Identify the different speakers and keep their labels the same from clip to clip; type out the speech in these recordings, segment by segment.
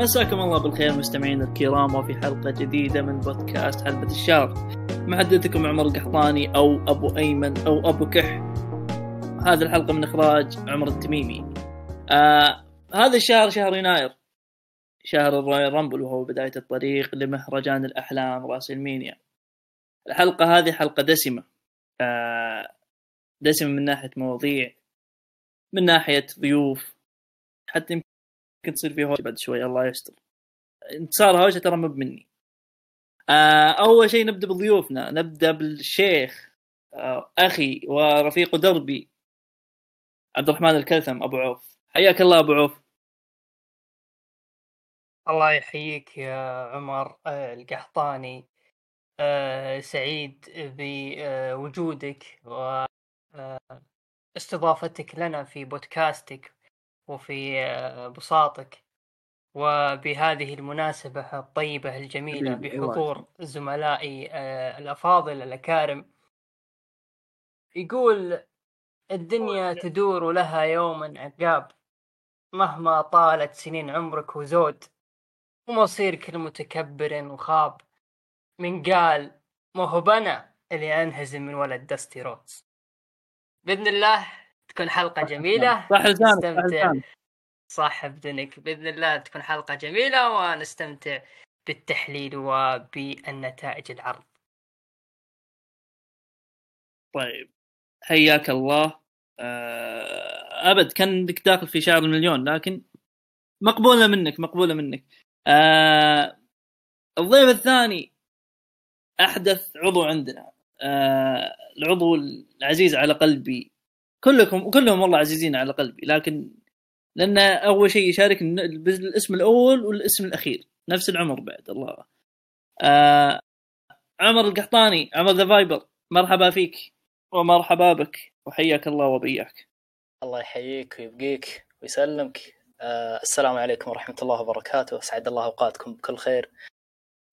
Speaker 1: مساكم الله بالخير مستمعين الكرام وفي حلقة جديدة من بودكاست حلبة الشهر محدثكم عمر القحطاني أو أبو أيمن أو أبو كح. هذه الحلقة من إخراج عمر التميمي. آه هذا الشهر شهر يناير. شهر ال Royal Rumble وهو بداية الطريق لمهرجان الأحلام راسلمينيا. الحلقة هذه حلقة دسمة. آه دسمة من ناحية مواضيع من ناحية ضيوف حتى يمكن تصير فيه هوشة بعد شوي الله يستر. انتصار هوشة ترى مب مني آه أول شيء نبدأ بضيوفنا. نبدأ بالشيخ آه أخي ورفيق دربي عبد الرحمن الكلثم أبو عوف. حياك الله أبو عوف.
Speaker 2: الله يحييك يا عمر آه، القحطاني. آه، سعيد بوجودك واستضافتك لنا في بودكاستك. وفي آه، بساطك. وبهذه المناسبة الطيبة الجميلة بحضور زملائي الأفاضل الأكارم يقول الدنيا تدور لها يوما عقاب مهما طالت سنين عمرك وزود. ومصير كل متكبر وخاب. من قال ما هو بنا اللي أنهزم من ولد دستي روتس بإذن الله تكون حلقة جميلة.
Speaker 1: صح لسانك
Speaker 2: صح بدنك بإذن الله تكون حلقة جميلة ونستمتع بالتحليل وبالنتائج العرض.
Speaker 1: طيب. حياك الله. آه، أبد كانك داخل في شعر المليون لكن مقبولة منك مقبولة منك. آه الضيف الثاني أحدث عضو عندنا. آه العضو العزيز على قلبي كلكم كلهم والله عزيزين على قلبي لكن لأن أول شيء يشارك بالاسم الأول والاسم الأخير نفس العمر بعد الله. آه عمر القحطاني عمر The Viper مرحبا فيك ومرحبا بك وحياك الله وبياك.
Speaker 3: الله يحييك ويبقيك ويسلمك. آه السلام عليكم ورحمة الله وبركاته. أسعد الله أوقاتكم بكل خير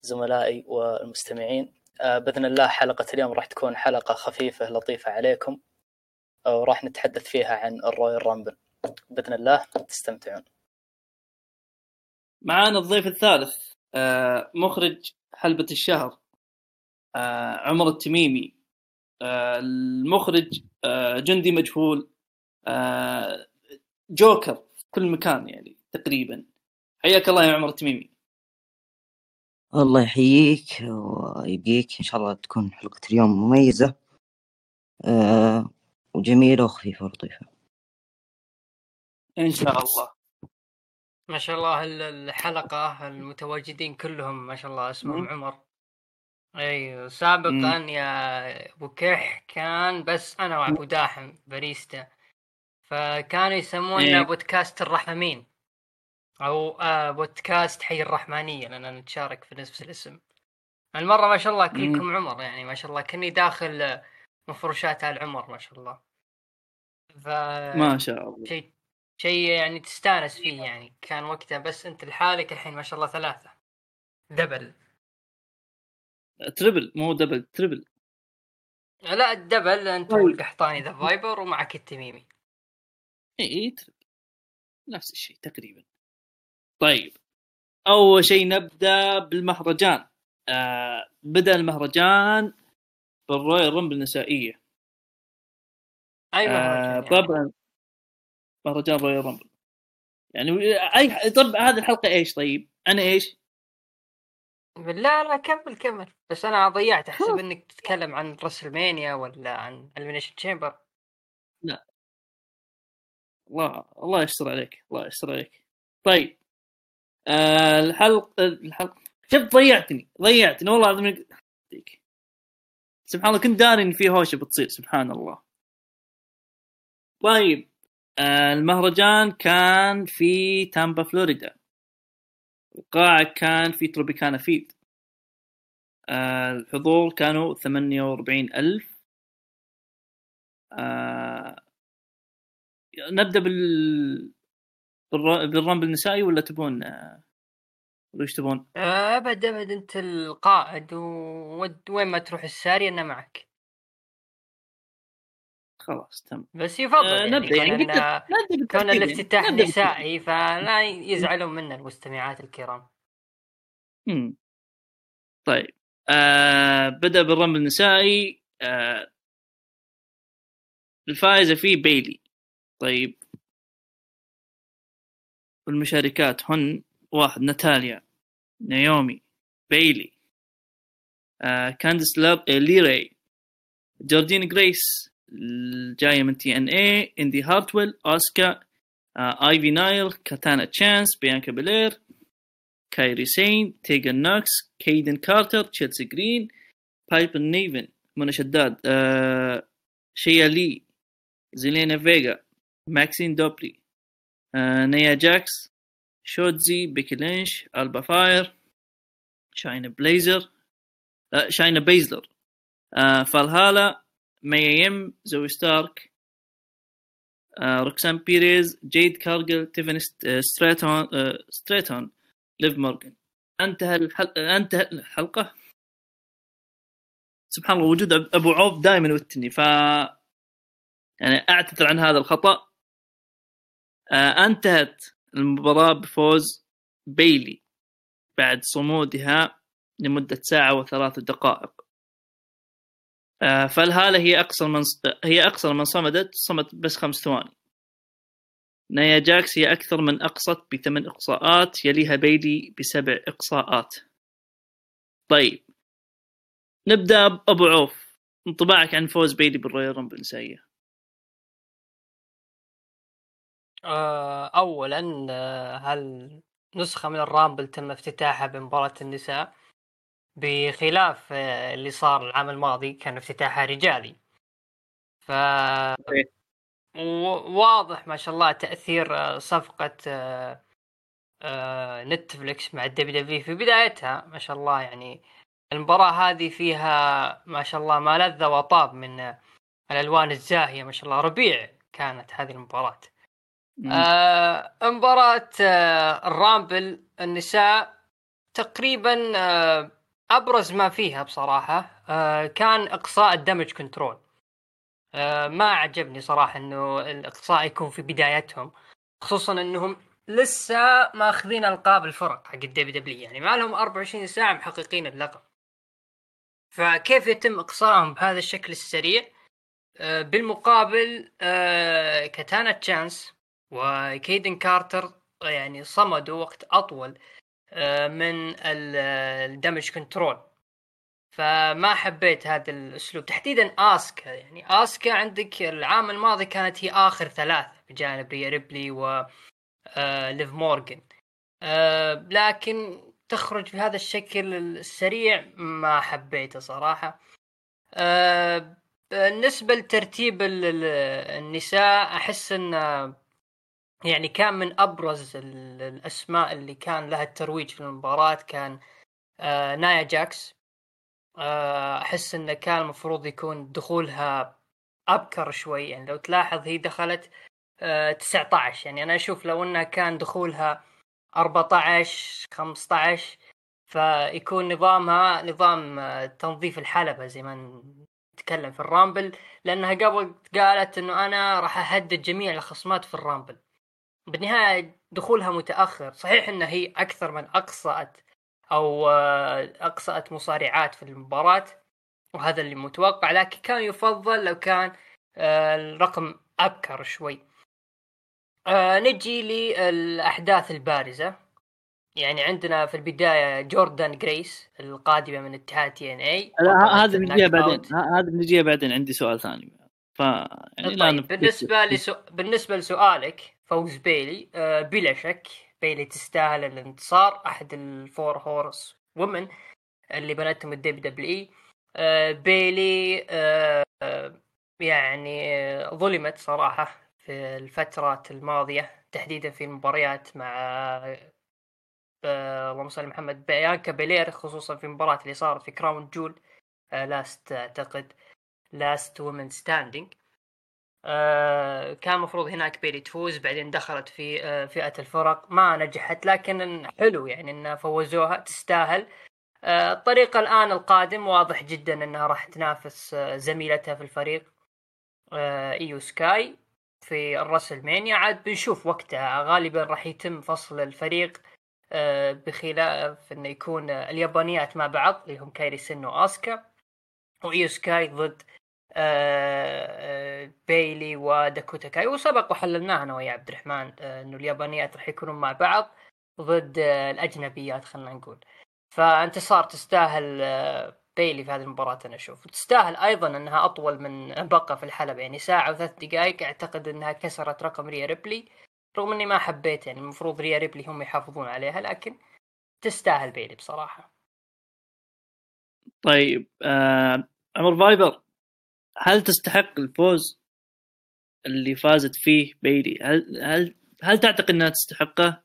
Speaker 3: زملائي والمستمعين. آه بإذن الله حلقة اليوم راح تكون حلقة خفيفة لطيفة عليكم. وراح نتحدث فيها عن الرويال رامبل. بإذن الله تستمتعون.
Speaker 1: معانا الضيف الثالث آه مخرج حلبة الشهر آه عمر التميمي آه المخرج جندي مجهول جوكر كل مكان يعني تقريبا. حياك الله يا عمر التميمي.
Speaker 4: الله يحييك ويبقيك. إن شاء الله تكون حلقة اليوم مميزة. أه وجميلة وخفيفة ولطيفة
Speaker 1: إن شاء الله.
Speaker 2: ما شاء الله الحلقة المتواجدين كلهم ما شاء الله اسمهم م- عمر. أيوه سابقا يا أبو كح كان بس أنا وأبو داحم باريستا. فكانوا يسمونه إيه. بودكاست الرحمين. أو آه بودكاست حي الرحمانية لأن نتشارك في نفس الاسم. المرة ما شاء الله كلكم عمر يعني ما شاء الله كني داخل مفروشات آل عمر ما شاء الله.
Speaker 1: ف ما شاء الله.
Speaker 2: شيء شيء يعني تستانس فيه يعني. كان وقتها بس انت لحالك الحين ما شاء الله ثلاثة. Double.
Speaker 1: Triple مو double triple
Speaker 2: لا ال double انت طيب. والقحطاني The Viper ومعك التميمي.
Speaker 1: إي نفس الشيء تقريبا. طيب. أول شيء نبدأ بالمهرجان. آه بدأ المهرجان بال Royal Rumble النسائية.
Speaker 2: اي مهرجان
Speaker 1: آه طبعا. مهرجان Royal Rumble يعني أي طب هذه الحلقة إيش طيب؟ أنا إيش؟
Speaker 2: لا لا كمل كمل. بس أنا ضيعت أحسب إنك تتكلم عن رسلمانيا ولا عن ال Elimination Chamber
Speaker 1: لا. الله الله يستر عليك الله يستر عليك. طيب. آه الحلقة الحلقة شفت ضيعتني ضيعتني. والله العظيم سبحان الله كنت داري إن في هوشة بتصير سبحان الله. طيب آه المهرجان كان في تامبا فلوريدا. القاعة كان في Tropicana Field. آه الحضور كانوا ثمانية وأربعين ألف. آه نبدأ بال بال Rumble النسائي ولا تبون؟ إيش تبون؟
Speaker 2: أبد أبد أنت القائد ووين ما تروح الساري أنا معك.
Speaker 1: خلاص تم.
Speaker 2: بس يفضل
Speaker 1: آه،
Speaker 2: يعني
Speaker 1: نبدأ. يعني
Speaker 2: كون,
Speaker 1: يعني.
Speaker 2: الافتتاح. نسائي فلا يزعلون منا المستمعات الكرام.
Speaker 1: مم. طيب. آه بدأ بالرمل النسائي. آه الفائزة فيه بيلي. طيب. والمشاركات هن واحد ناتاليا نايومي بيلي آه كاندس لاب آه ليري جوردين جريس الجاية من تي إن اي إندي هارتويل آسكا آه آيفي نايل كاتانا تشانس بيانكا بيلير كايري سين تيجن نوكس كيدن كارتر تشيلسي جرين بايبر نيفن منى شداد آه شيا لي زيلينا فيجا ماكسين دوبري آه نيا جاكس شوتزي بيكي لينش ألبا فاير شاينا بليزر آه شاينا بيزلر آه فالهالا ميا يم زوي ستارك آه روكسان بيريز جيد كارجل تيفن آه، ستريتون آه ستريتون ليف مورغان. انتهى الحل... انتهى الحلقة. سبحان الله وجود أبو عوف دائما يوترني ف يعني أعتذر عن هذا الخطأ. انتهت المباراة بفوز بيلي بعد صمودها لمدة ساعة وثلاث دقائق. فالهالا هي اقصر من هي اقصر من صمدت صمت بس خمس ثواني. نايا جاكس هي أكثر من أقصت بثمان إقصاءات يليها بيلي بسبع إقصاءات. طيب. نبدأ بأبو عوف. انطباعك عن فوز بيلي بالرويال رامبل النسائية.
Speaker 2: آه، اولا آه، هالنسخة من الرامبل تم افتتاحها بمباراة النساء؟ بخلاف آه، اللي صار العام الماضي كان افتتاحها رجالي. ف واضح ما شاء الله تأثير آه، صفقة آه، نتفليكس مع الدبليو دبليو في بدايتها. ما شاء الله يعني المباراة هذه فيها ما شاء الله ما لذ وطاب من الألوان الزاهية. ما شاء الله ربيع كانت هذه المباراة. آه مباراة آه الرامبل النساء تقريبا آه أبرز ما فيها بصراحة آه كان إقصاء الدامج كنترول آه ما عجبني صراحة إنه الإقصاء يكون في بدايتهم خصوصا إنهم لسه ماخذين ألقاب الفرق حق الدبليو دبليو يعني ما لهم 24 ساعة محققين اللقب. فكيف يتم اقصائهم بهذا الشكل السريع؟ آه بالمقابل كاتانا تشانس وكيدن كارتر يعني صمدوا وقت أطول من ال- الدامج كنترول فما حبيت هذا الأسلوب. تحديدا آسكا. يعني آسكا عندك العام الماضي كانت هي آخر ثلاث بجانب ريا ريبلي و آه، ليف مورغان. آه، لكن تخرج بهذا الشكل السريع ما حبيته صراحة. آه، بالنسبة لترتيب ال- ال- النساء أحس إن يعني كان من أبرز ال- الأسماء اللي كان لها الترويج في المباراه كان آه نايا جاكس. آه أحس إنه كان المفروض يكون دخولها أبكر شوي يعني لو تلاحظ هي دخلت آه 19 يعني أنا أشوف لو إنها كان دخولها 14 15 فيكون نظامها نظام آه، تنظيف الحلبة زي ما نتكلم في الرامبل لأنها قبل قالت إنه أنا راح أهدد جميع الخصمات في الرامبل. بالنهاية دخولها متأخر. صحيح أن هي أكثر من أقصأت أو آه، أقصأت مصارعات في المباراة وهذا اللي متوقع لكن كان يفضل لو كان آه، الرقم أبكر شوي. آه، نجي للأحداث البارزة. يعني عندنا في البداية جوردان جريس القادمة من اتحاد تي إن اي
Speaker 1: هذا بنجيها بعدين. هذا بنجيها بعدين. عندي سؤال ثاني. ف يعني
Speaker 2: طيب بالنسبة لسو... بالنسبة لسؤالك فوز بيلي. آه بلا شك بيلي تستاهل الانتصار. أحد ال Four Horsewomen اللي بنتهم الدبليو دبليو إي. آه بيلي آه يعني آه، ظلمت صراحة في الفترات الماضية تحديدا في المباريات مع آه اللهم صل محمد بيانكا بيلير خصوصا في المباراة اللي صارت في كراون جول last أعتقد last woman standing آه كان المفروض هناك بيلي تفوز بعدين دخلت في آه فئة الفرق. ما نجحت لكن حلو يعني إن فوزوها تستاهل. آه الطريقة الآن القادم واضح جدا إنها راح تنافس زميلتها في الفريق إيو سكاي في الرسلمانيا عاد بنشوف وقتها غالبا راح يتم فصل الفريق بخلاف إنه يكون اليابانيات مع بعض اللي هم كايري سن وآسكا. وإيو سكاي ضد بيلي وداكوتا كاي. وسبق وحللناها أنا ويا عبد الرحمن. إنه اليابانيات راح يكونون مع بعض ضد الأجنبيات خلينا نقول. فانتصار تستاهل بيلي في هذه المباراة أنا أشوف. تستاهل أيضا أنها أطول من بقى في الحلبة. يعني ساعة وثلاث دقائق أعتقد أنها كسرت رقم ريا ريبلي. رغم أني ما حبيت يعني المفروض ريا ريبلي هم يحافظون عليها لكن تستاهل بيلي بصراحة.
Speaker 1: طيب آه عمر فايبر. هل تستحق الفوز اللي فازت فيه بيلي هل هل هل تعتقد إنها تستحقه؟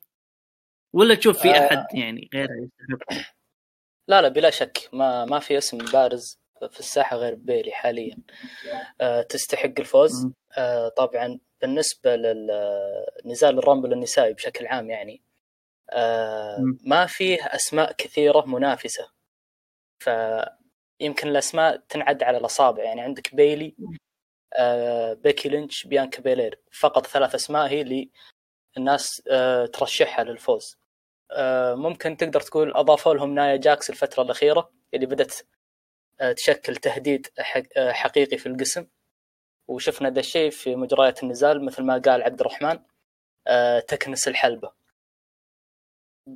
Speaker 1: ولا تشوف في
Speaker 3: آه.
Speaker 1: احد يعني غيرها يستحق؟
Speaker 3: لا لا بلا شك. ما ما في اسم بارز في الساحة غير بيلي حاليا. آه، تستحق الفوز. آه، طبعا بالنسبة للنزال الرامبل النسائي بشكل عام يعني. آه،
Speaker 1: مم.
Speaker 3: ما فيه أسماء كثيرة منافسة. فيمكن الأسماء تنعد على الأصابع. يعني عندك بيلي آه، بيكي لينش بيانكا بيلير. فقط ثلاث أسماء هي اللي الناس آه، ترشحها للفوز. آه، ممكن تقدر تقول أضافوا لهم نايا جاكس الفترة الأخيرة اللي بدأت آه، تشكل تهديد آه، حقيقي في القسم. وشفنا ذا الشيء في مجريات النزال مثل ما قال عبد الرحمن آه، تكنس الحلبة.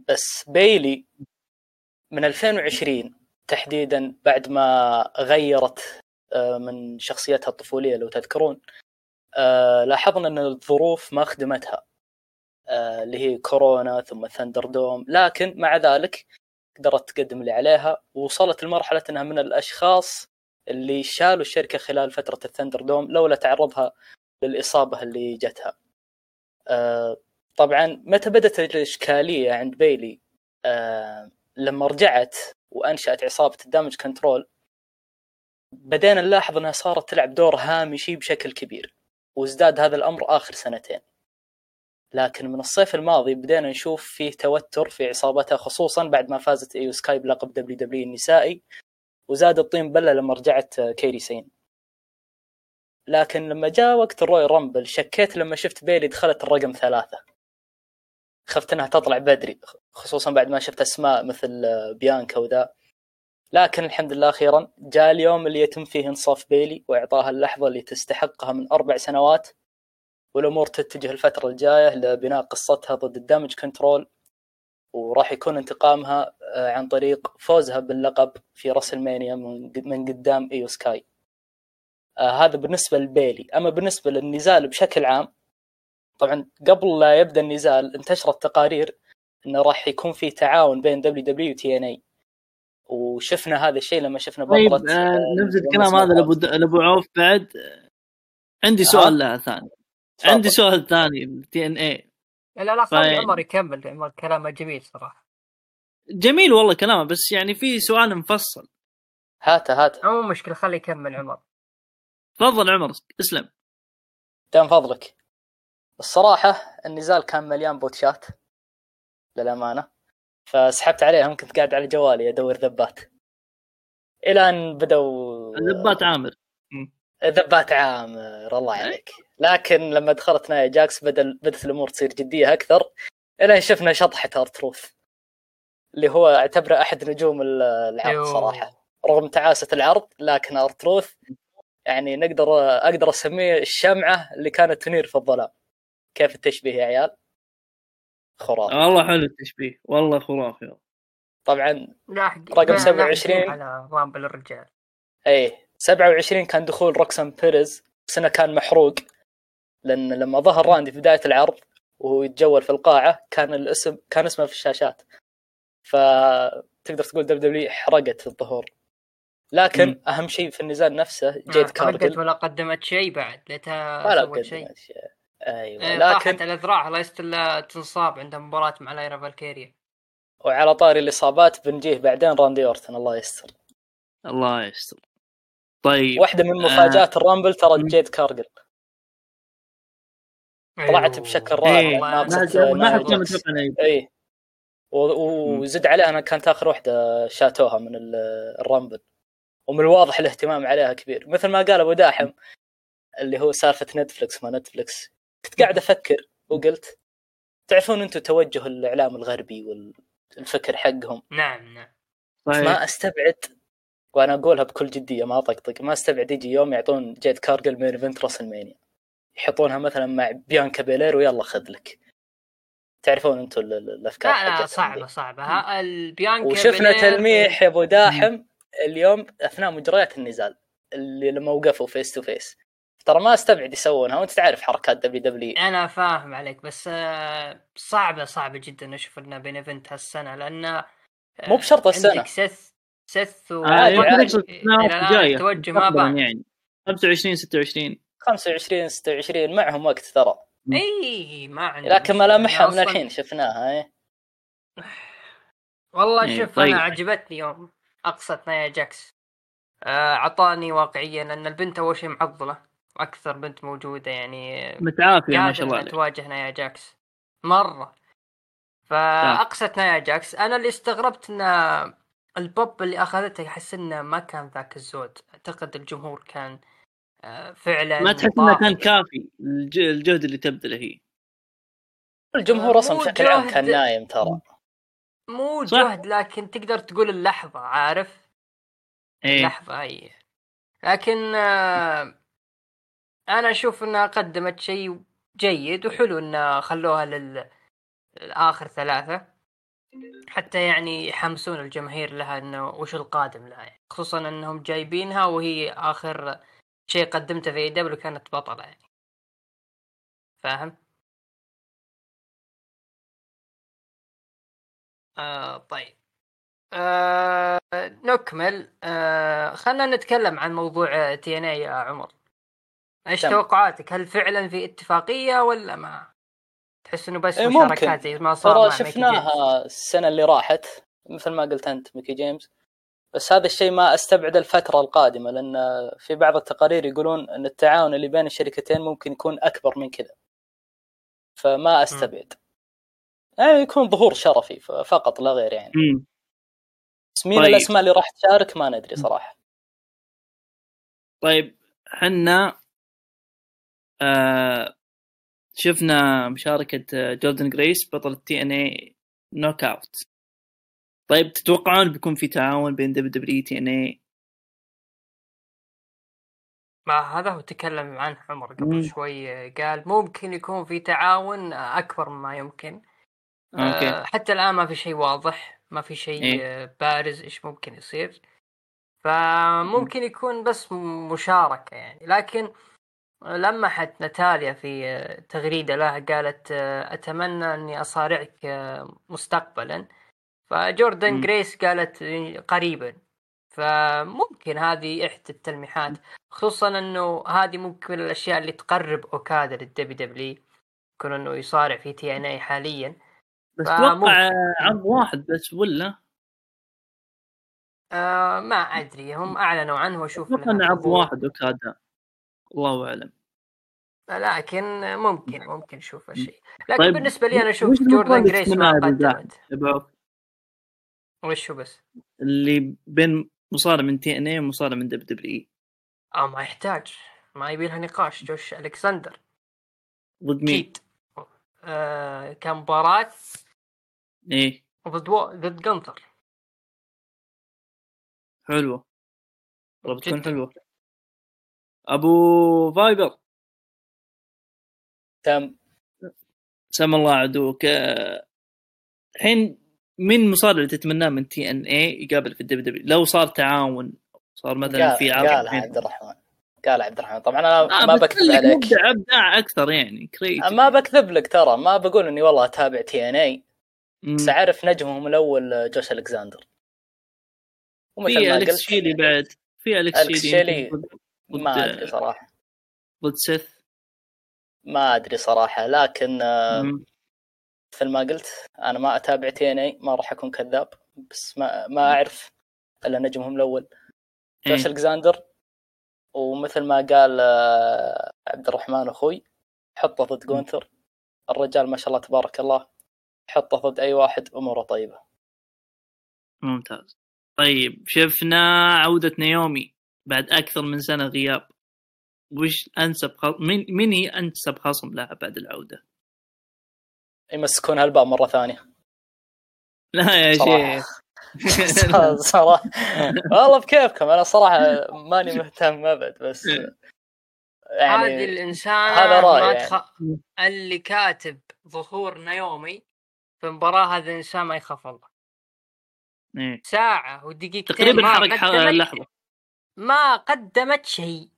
Speaker 3: بس بيلي من 2020 تحديدا بعد ما غيرت آه، من شخصيتها الطفولية لو تذكرون آه، لاحظنا أن الظروف ما خدمتها آه، اللي هي كورونا ثم ثندر دوم لكن مع ذلك قدرت تقدم اللي عليها ووصلت لمرحلة أنها من الأشخاص اللي شالوا الشركة خلال فترة الثندر دوم لولا تعرضها للإصابة اللي جتها. طبعا متى بدأت الإشكالية عند بيلي لما رجعت وأنشأت عصابة ال Damage Control بدينا نلاحظ إنها صارت تلعب دور هامشي بشكل كبير وازداد هذا الأمر آخر سنتين. لكن من الصيف الماضي بدينا نشوف فيه توتر في عصابتها خصوصا بعد ما فازت إيو سكاي بلقب WW النسائي وزاد الطين بلة لما رجعت كيري سين. لكن لما جاء وقت ال Royal Rumble شكيت لما شفت بيلي دخلت الرقم ثلاثة. خفت إنها تطلع بدري خصوصا بعد ما شفت أسماء مثل بيانكا وذا. لكن الحمد لله أخيرا جاء اليوم اللي يتم فيه إنصاف بيلي وإعطاها اللحظة اللي تستحقها من أربع سنوات والأمور تتجه الفترة الجاية لبناء قصتها ضد ال Damage Control وراح يكون انتقامها آه، عن طريق فوزها باللقب في WrestleMania من من قدام إيو سكاي. آه هذا بالنسبة لبيلي. أما بالنسبة للنزال بشكل عام طبعا قبل لا يبدأ النزال انتشرت تقارير إنه راح يكون في تعاون بين WW و TNA وشفنا هذا الشيء لما شفنا
Speaker 1: طيب
Speaker 3: بطلة
Speaker 1: آه
Speaker 3: آه،
Speaker 1: نفس الكلام هذا لأبو لأبو عوف بعد. آه، عندي
Speaker 3: ها؟
Speaker 1: سؤال لها ثاني.
Speaker 3: تفضل.
Speaker 1: عندي سؤال ثاني TNA
Speaker 2: لا لا خلي
Speaker 1: fine.
Speaker 2: عمر يكمل عمر كلامه جميل صراحة.
Speaker 1: جميل والله كلامه بس يعني في سؤال مفصل.
Speaker 3: هاته هاته.
Speaker 2: مو مشكلة خليه يكمل عمر.
Speaker 1: تفضل عمر اسلم.
Speaker 3: دام فضلك. الصراحة النزال كان مليان بوتشات للأمانة. فسحبت عليهم كنت قاعد على جوالي أدور ذبات. إلى أن بدوا
Speaker 1: ذبات عامر.
Speaker 3: ذبات عامر الله عليك. لكن لما دخلت نايا جاكس بدل بدت الأمور تصير جدية أكثر إلى أن شفنا شطحة أرتروث اللي هو اعتبره أحد نجوم ال- العرض
Speaker 2: يو.
Speaker 3: صراحة. رغم تعاسة العرض لكن أرتروث يعني نقدر أقدر أسميه الشمعة اللي كانت تنير في الظلام. كيف التشبيه يا عيال؟ خرافي.
Speaker 1: والله حلو التشبيه. والله خرافي.
Speaker 3: طبعا
Speaker 2: لاحق
Speaker 3: رقم
Speaker 2: لا-
Speaker 3: 27.
Speaker 2: لاحقين على Rumble الرجال.
Speaker 3: إيه 27 كان دخول روكسان بيريز. بس انه كان محروق لأن لما ظهر راندي في بداية العرض وهو يتجول في القاعة كان الاسم كان اسمه في الشاشات. فتقدر تقول دبليو دبليو حرقت الظهور. لكن
Speaker 1: مم.
Speaker 3: أهم شيء في النزال نفسه جيد
Speaker 2: آه،
Speaker 3: كارجل
Speaker 2: ولا قدمت شيء بعد ليتها
Speaker 3: ولا قدمت شيء. أيوه.
Speaker 2: إيه، طاحت
Speaker 3: لكن
Speaker 2: على ذراعها لا يست الا تنصاب عند مباراة مع لايرا فالكيريا
Speaker 3: وعلى طاري الإصابات بنجيه بعدين راندي أورتن الله يستر.
Speaker 1: الله يستر. طيب
Speaker 3: واحدة من مفاجآت ال Rumble
Speaker 1: ترى.
Speaker 3: جيد كارجل. طلعت
Speaker 2: أيوه.
Speaker 3: بشكل رائع
Speaker 1: إيه،
Speaker 2: والله
Speaker 1: ما حد- كان. متوقع.
Speaker 3: اي و- وزد عليها أنا كانت آخر واحدة شالوها من ال- ال Rumble. ومن الواضح الاهتمام عليها كبير. مثل ما قال أبو داحم اللي هو سالفة Netflix ما Netflix كنت قاعد أفكر وقلت تعرفون أنتم توجه الإعلام الغربي والفكر حقهم.
Speaker 2: نعم نعم.
Speaker 1: طيب.
Speaker 3: ما أستبعد وأنا أقولها بكل جدية ما أطقطق. ما أستبعد يجي يوم يعطون جيد كارجل main event WrestleMania يحطونها مثلا مع بيانكا بيلير ويلا خذ لك. تعرفون أنتم ال- ال- الأفكار
Speaker 2: لا لا
Speaker 3: صعبة.
Speaker 2: صعبة. ها البيانكا
Speaker 3: وشفنا
Speaker 2: بيلير-
Speaker 3: تلميح يا أبو داحم اليوم أثناء مجريات النزال اللي لما وقفوا face to face ترى ما استبعد يسوونها وانت تعرف حركات WW
Speaker 2: أنا فاهم عليك بس آه، صعبة صعبة جدا أشوف لنا main event هالسنة لأن آه،
Speaker 3: مو بشرط السنة.
Speaker 2: عندك سيث سيث و
Speaker 1: آه،.
Speaker 2: التوجه ما بان
Speaker 1: يعني 25 26
Speaker 3: 25 26 معهم وقت ترى
Speaker 2: إي ما عندي
Speaker 3: لكن. ملامحها من الحين شفناها إيه
Speaker 2: والله
Speaker 1: إيه،
Speaker 2: شوف
Speaker 1: طيب.
Speaker 2: أنا عجبتني يوم اقصت نايا جاكس آه، أعطاني واقعيا أن البنت أول شيء معضلة وأكثر بنت موجودة يعني
Speaker 1: متعافية ما شاء الله
Speaker 2: تواجه نايا جاكس. مرة. فأقصت نايا جاكس. أنا اللي استغربت إن البوب اللي أخذته احس إنه ما كان ذاك الزود. أعتقد الجمهور كان آه، فعلا
Speaker 1: ما تحس
Speaker 2: إنه.
Speaker 1: كان كافي الج- الجهد اللي تبذله هي.
Speaker 3: الجمهور
Speaker 2: أصلا
Speaker 3: بشكل عام. كان نايم ترى.
Speaker 2: مو. جهد لكن تقدر تقول اللحظة عارف؟
Speaker 1: إيه.
Speaker 2: اللحظة هي لكن آه، أنا أشوف أنها قدمت شيء جيد وحلو أن خلوها لل الآخر ثلاثة. حتى يعني يحمسون الجماهير لها أنه وش القادم لها يعني. خصوصا أنهم جايبينها وهي آخر شيء قدمته في W كانت بطلة يعني. فاهم؟ آه طيب. آه نكمل. آه خلينا نتكلم عن موضوع TNA يا عمر. إيش
Speaker 3: تم.
Speaker 2: توقعاتك هل فعلا في اتفاقية ولا ما تحس إنه بس
Speaker 3: إيه،.
Speaker 2: مشاركات زي ما صار
Speaker 3: ترى
Speaker 2: مع ميكي جيمس؟
Speaker 3: شفناها السنة اللي راحت مثل ما قلت أنت ميكي جيمس بس هذا الشيء ما أستبعد الفترة القادمة لأن في بعض التقارير يقولون إن التعاون اللي بين الشركتين ممكن يكون أكبر من كذا فما أستبعد يعني يكون ظهور شرفي فقط لا غير يعني
Speaker 1: مم.
Speaker 3: بس مين
Speaker 1: طيب.
Speaker 3: الأسماء اللي راح تشارك ما ندري صراحة
Speaker 1: طيب حنا آه شفنا مشاركة آه، جوردن جريس بطل تي ان اي knockout طيب تتوقعون بيكون في تعاون بين دبليو دبليو TNA
Speaker 2: ما هذا هو تكلم عنه عمر قبل
Speaker 1: مم.
Speaker 2: شوي قال ممكن يكون في تعاون أكبر مما يمكن.
Speaker 1: أوكي.
Speaker 2: آه حتى الآن ما في شيء واضح ما في شيء
Speaker 1: إيه.
Speaker 2: آه، بارز إيش ممكن يصير. فممكن يكون بس مشاركة يعني لكن لمحت ناتاليا في تغريدة لها قالت أتمنى أني أصارعك آه، مستقبلا. فجوردن
Speaker 1: مم.
Speaker 2: جريس قالت قريبا. فممكن هذه إحدى التلميحات خصوصا إنه هذه ممكن الأشياء اللي تقرب أوكادا لل WWE يكون إنه يصارع في TNA حاليا.
Speaker 1: بس. أتوقع عرض واحد بس ولا؟
Speaker 2: آه ما أدري هم أعلنوا عنه وأشوف
Speaker 1: أتوقع إنه عرض واحد أوكادا. الله أعلم.
Speaker 2: لكن ممكن ممكن نشوف هالشيء لكن
Speaker 1: طيب،
Speaker 2: بالنسبة لي أنا
Speaker 1: أشوف
Speaker 2: جوردن جريس ما؟ قدمت وشو بس؟
Speaker 1: اللي بين مصارع من TNA ومصارع من WWE
Speaker 2: آه ما يحتاج. ما يبي لها نقاش. جوش ألكسندر.
Speaker 1: ضد مين؟
Speaker 2: أكيد آه كان مباراة
Speaker 1: إيه.
Speaker 2: ضد و... ضد جنتر
Speaker 1: حلوة. والله بتكون
Speaker 2: جداً.
Speaker 1: أبو فايبر.
Speaker 3: تم.
Speaker 1: سم الله عدوك. آه، الحين مين المصارع اللي تتمناه من TNA يقابل في ال WWE؟ لو صار تعاون صار مثلا
Speaker 3: قال
Speaker 1: في عرض بين-
Speaker 3: عبد الرحمن. قال عبد الرحمن. طبعا أنا
Speaker 1: آه
Speaker 3: ما بكذب عليك.
Speaker 1: مبدع أبداع أكثر يعني creative
Speaker 3: ما بكذب لك ترى. ما بقول إني والله أتابع TNA بس أعرف نجمهم الأول جوش الكساندر ومثل
Speaker 1: في
Speaker 3: اليكس
Speaker 1: شيلي بعد. في الكس شيلي
Speaker 3: ما
Speaker 1: أدري
Speaker 3: صراحة.
Speaker 1: ضد سيث.
Speaker 3: ما أدري صراحة لكن آه،. مثل ما قلت أنا ما أتابع TNA ما راح أكون كذاب بس ما ما أعرف إلا نجمهم الأول. جوش
Speaker 1: إيه.
Speaker 3: ألكساندر ومثل ما قال آه، عبد الرحمن أخوي حطه ضد جونثر. الرجال ما شاء الله تبارك الله حطه ضد أي واحد أموره طيبة.
Speaker 1: ممتاز. طيب شفنا عودة نيومي. بعد أكثر من سنة غياب. وش أنسب خصم مين مين هي أنسب خصم لها بعد العودة؟
Speaker 3: يمسكون هالباب مرة ثانية.
Speaker 1: لا يا
Speaker 3: صراحة.
Speaker 1: شيخ.
Speaker 3: صراحة. والله بكيفكم. أنا صراحة ماني مهتم أبد بس
Speaker 2: هذه
Speaker 3: يعني
Speaker 2: الانسان
Speaker 3: هذا رأيي
Speaker 2: ما
Speaker 3: يعني.
Speaker 2: تخ... اللي كاتب ظهور نايومي في المباراة هذا الإنسان ما يخاف الله.
Speaker 1: إيه.
Speaker 2: ساعة ودقيقتين
Speaker 1: تقريبا حرق لحظة.
Speaker 2: ما قدمت شيء.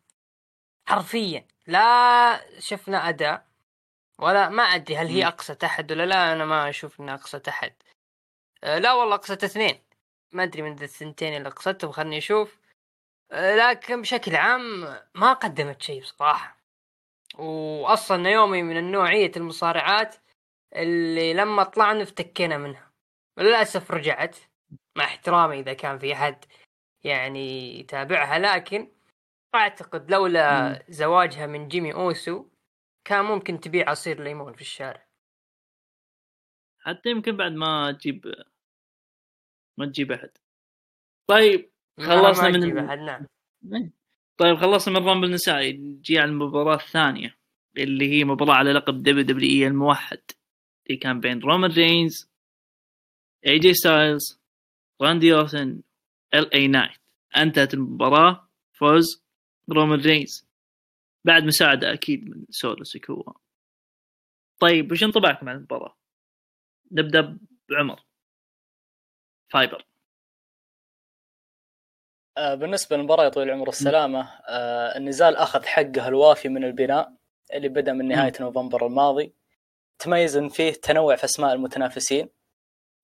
Speaker 2: حرفيا. لا شفنا أداء. ولا ما أدري هل هي
Speaker 1: مم.
Speaker 2: اقصى أحد ولا لا. أنا ما أشوف إنها اقصى أحد. أه لا والله اقصى اثنين. ما أدري من ذا الثنتين اللي أقصتهم خلني أشوف. أه لكن بشكل عام ما قدمت شيء بصراحة. واصلا نيومي من النوعية المصارعات اللي لما طلعنا افتكينا منها. للأسف رجعت. مع احترامي إذا كان في أحد. يعني يتابعها لكن أعتقد لولا
Speaker 1: مم.
Speaker 2: زواجها من جيمي أوسو كان ممكن تبيع عصير ليمون في الشارع.
Speaker 1: حتى يمكن بعد ما تجيب ما تجيب أحد. طيب خلصنا من
Speaker 2: أحد، نعم.
Speaker 1: طيب خلصنا من رامبل النسائي. نجي على المباراة الثانية اللي هي مباراة على لقب WWE الموحد. اللي كان بين رومان رينز AJ ستايلز راندي اورتن LA نايت أنتهت المباراة. فوز رومان رينز. بعد مساعدة أكيد من سولو سيكوا طيب وش انطباعكم عن المباراة؟ نبدأ بعمر. فايبر.
Speaker 3: آه، بالنسبة للمباراة يا طويل العمر والسلامه آه، النزال أخذ حقه الوافي من البناء اللي بدأ من نهاية نوفمبر الماضي. تميز فيه تنوع في أسماء المتنافسين.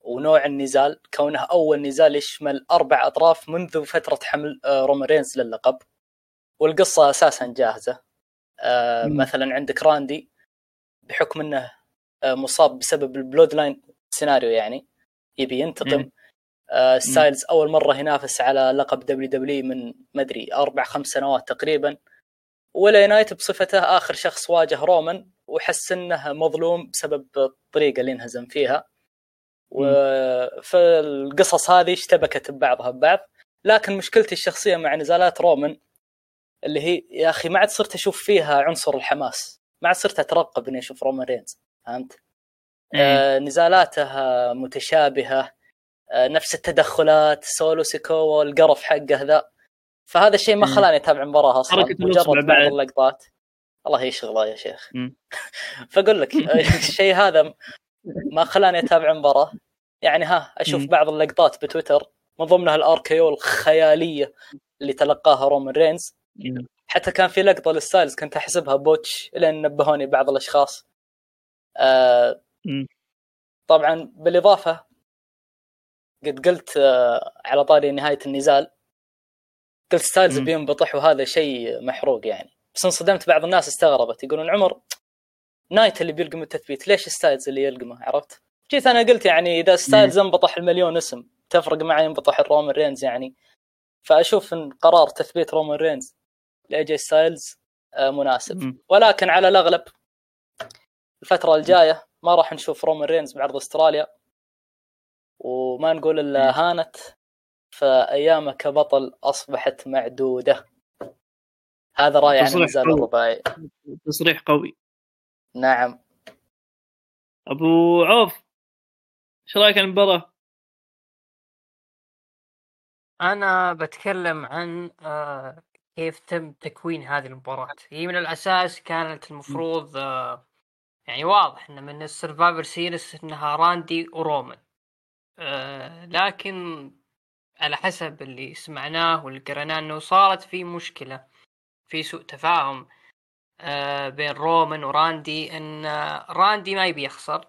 Speaker 3: ونوع النزال كونه أول نزال يشمل أربع أطراف منذ فترة حمل آه، رومان رينز للقب. والقصة أساسا جاهزة. آه،. مثلا عندك راندي بحكم إنه آه، مصاب بسبب البلود لاين سيناريو يعني يبي ينتقم. ستايلز أول مرة ينافس على لقب WWE من مدري أربع خمس سنوات تقريبا. و LA نايت بصفته آخر شخص واجه رومان وحس إنه مظلوم بسبب الطريقة اللي انهزم فيها. وفالقصص هذه اشتبكت ببعضها ببعض لكن مشكلتي الشخصية مع نزالات رومان اللي هي يا أخي ما عاد صرت أشوف فيها عنصر الحماس ما عاد صرت أترقب إني أشوف رومان رينز فهمت؟
Speaker 1: إيه.
Speaker 3: آه، نزالاته متشابهة آه، نفس التدخلات سولو سيكو القرف حقه ذا فهذا الشيء ما
Speaker 1: مم.
Speaker 3: خلاني أتابع المباراه
Speaker 1: أصلا
Speaker 3: مجرد بعض. اللقطات الله يشغله يا شيخ
Speaker 1: مم.
Speaker 3: فاقول لك الشيء هذا ما خلاني أتابع المباراه يعني ها
Speaker 1: أشوف.
Speaker 3: بعض اللقطات بتويتر من ضمنها ال RKO الخياليه اللي تلقاها رومان رينز. حتى كان في لقطة لستايلز كنت أحسبها بوتش لين نبهوني بعض الأشخاص آه. طبعا بالإضافة قد قلت آه على طاري نهاية النزال قلت ستايلز. بينبطح وهذا شيء محروق يعني بس انصدمت بعض الناس استغربت يقولون عمر نايت اللي بيلقم التثبيت. ليش ستايلز اللي يلقمه؟ عرفت؟ جيت أنا قلت يعني إذا ستايلز انبطح المليون اسم تفرق معي ينبطح الرومان رينز يعني. فأشوف إن قرار تثبيت رومان رينز ل AJ ستايلز آه، مناسب. ولكن على الأغلب الفترة الجاية ما راح نشوف رومان رينز بعرض أستراليا. وما نقول إلا هانت فأيامه كبطل أصبحت معدودة. هذا رأيي عن النزال. الرباعي
Speaker 1: تصريح قوي.
Speaker 3: نعم.
Speaker 1: أبو عوف إيش رأيك عن المباراة؟
Speaker 2: أنا بتكلم عن آه، كيف تم تكوين هذه المباراة. هي من الأساس كانت المفروض آه، يعني واضح إن من السرفايفر سيريس إنها راندي ورومان. آه، لكن على حسب اللي سمعناه واللي قريناه إنه صارت في مشكلة في سوء تفاهم. بين رومان وراندي إن آه، راندي ما يبي يخسر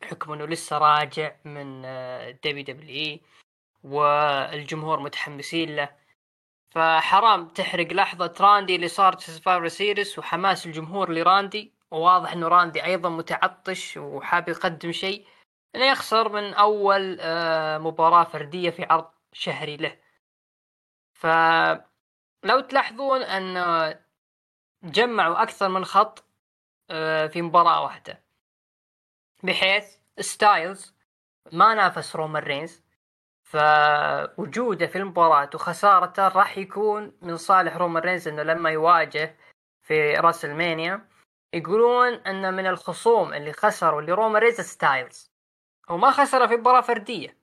Speaker 2: بحكم إنه لسه راجع من دبليو دبليو إي والجمهور متحمسين له. فحرام تحرق لحظة راندي اللي صارت في Survivor Series وحماس الجمهور لراندي. وواضح إنه راندي أيضا متعطش وحاب يقدم شيء إنه يخسر من أول آه، مباراة فردية في عرض شهري له. فلو تلاحظون إن آه، جمعوا أكثر من خط آه، في مباراة واحدة. بحيث ستايلز ما نافس رومان رينز فوجوده في المباراة وخسارته راح يكون من صالح رومان رينز إنه لما يواجه في راسلمانيا يقولون إن من الخصوم اللي خسروا اللي رومان رينز ستايلز. هو ما خسر في مباراة فردية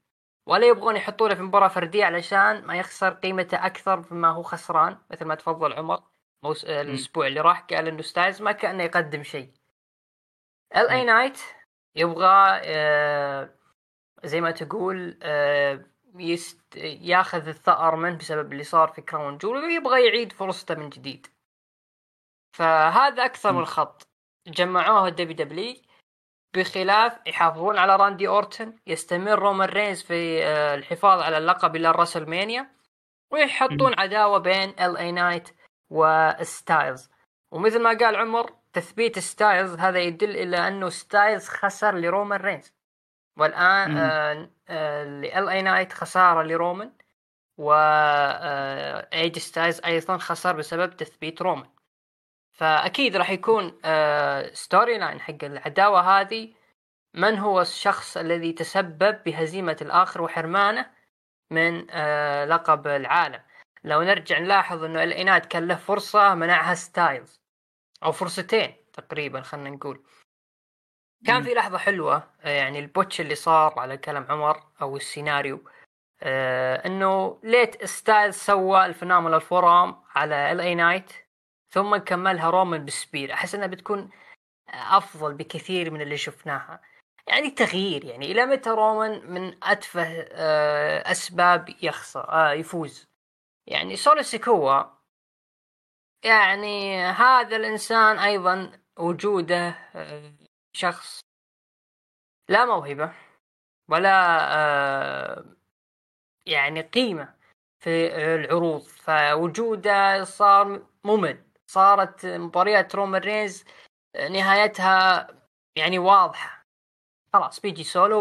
Speaker 2: ولا يبغون يحطونه في مباراة فردية علشان ما يخسر قيمته أكثر مما هو خسران مثل ما تفضل عمر. موس... الأسبوع اللي راح قال إنه ستايلز ما كأنه يقدم شيء. LA Knight يبغى آه زي ما تقول آه يست... ياخذ الثأر منه بسبب اللي صار في Crown Jewel ويبغى يعيد فرصته من جديد. فهذا أكثر من خط جمعوه الدبليو دبليو بحيث يحافظون على راندي أورتن يستمر رومان رينز في آه، الحفاظ على اللقب إلى الرسلمانيا ويحطون عداوة بين LA Knight وستايلز. ومثل ما قال عمر تثبيت ستايلز هذا يدل إلى أنه ستايلز خسر لرومان رينز. والآن آه آه LA Knight خسارة لرومان و آه AJ Styles أيضا خسر بسبب تثبيت رومان. فأكيد راح يكون آه storyline حق العداوة هذه. من هو الشخص الذي تسبب بهزيمة الآخر وحرمانه من آه لقب العالم؟ لو نرجع نلاحظ إنه LA Knight كان له فرصة منعها ستايلز. أو فرصتين تقريبا خلينا نقول. كان في لحظة حلوة يعني ال botch اللي صار على كلام عمر أو السيناريو آه إنه ليت ستايلز سوى ال Phenomenal Forearm على LA Knight ثم كملها رومان بال spear أحس إنها بتكون أفضل بكثير من اللي شفناها. يعني تغيير يعني إلى متى رومان من أتفه آه أسباب يخسر آه يفوز؟ يعني سولو سيكوا يعني هذا الإنسان أيضا وجوده آه شخص لا موهبة ولا آه يعني قيمة في العروض. فوجوده صار ممل. صارت مباريات رومان رينز نهايتها يعني واضحة. خلاص بيجي سولو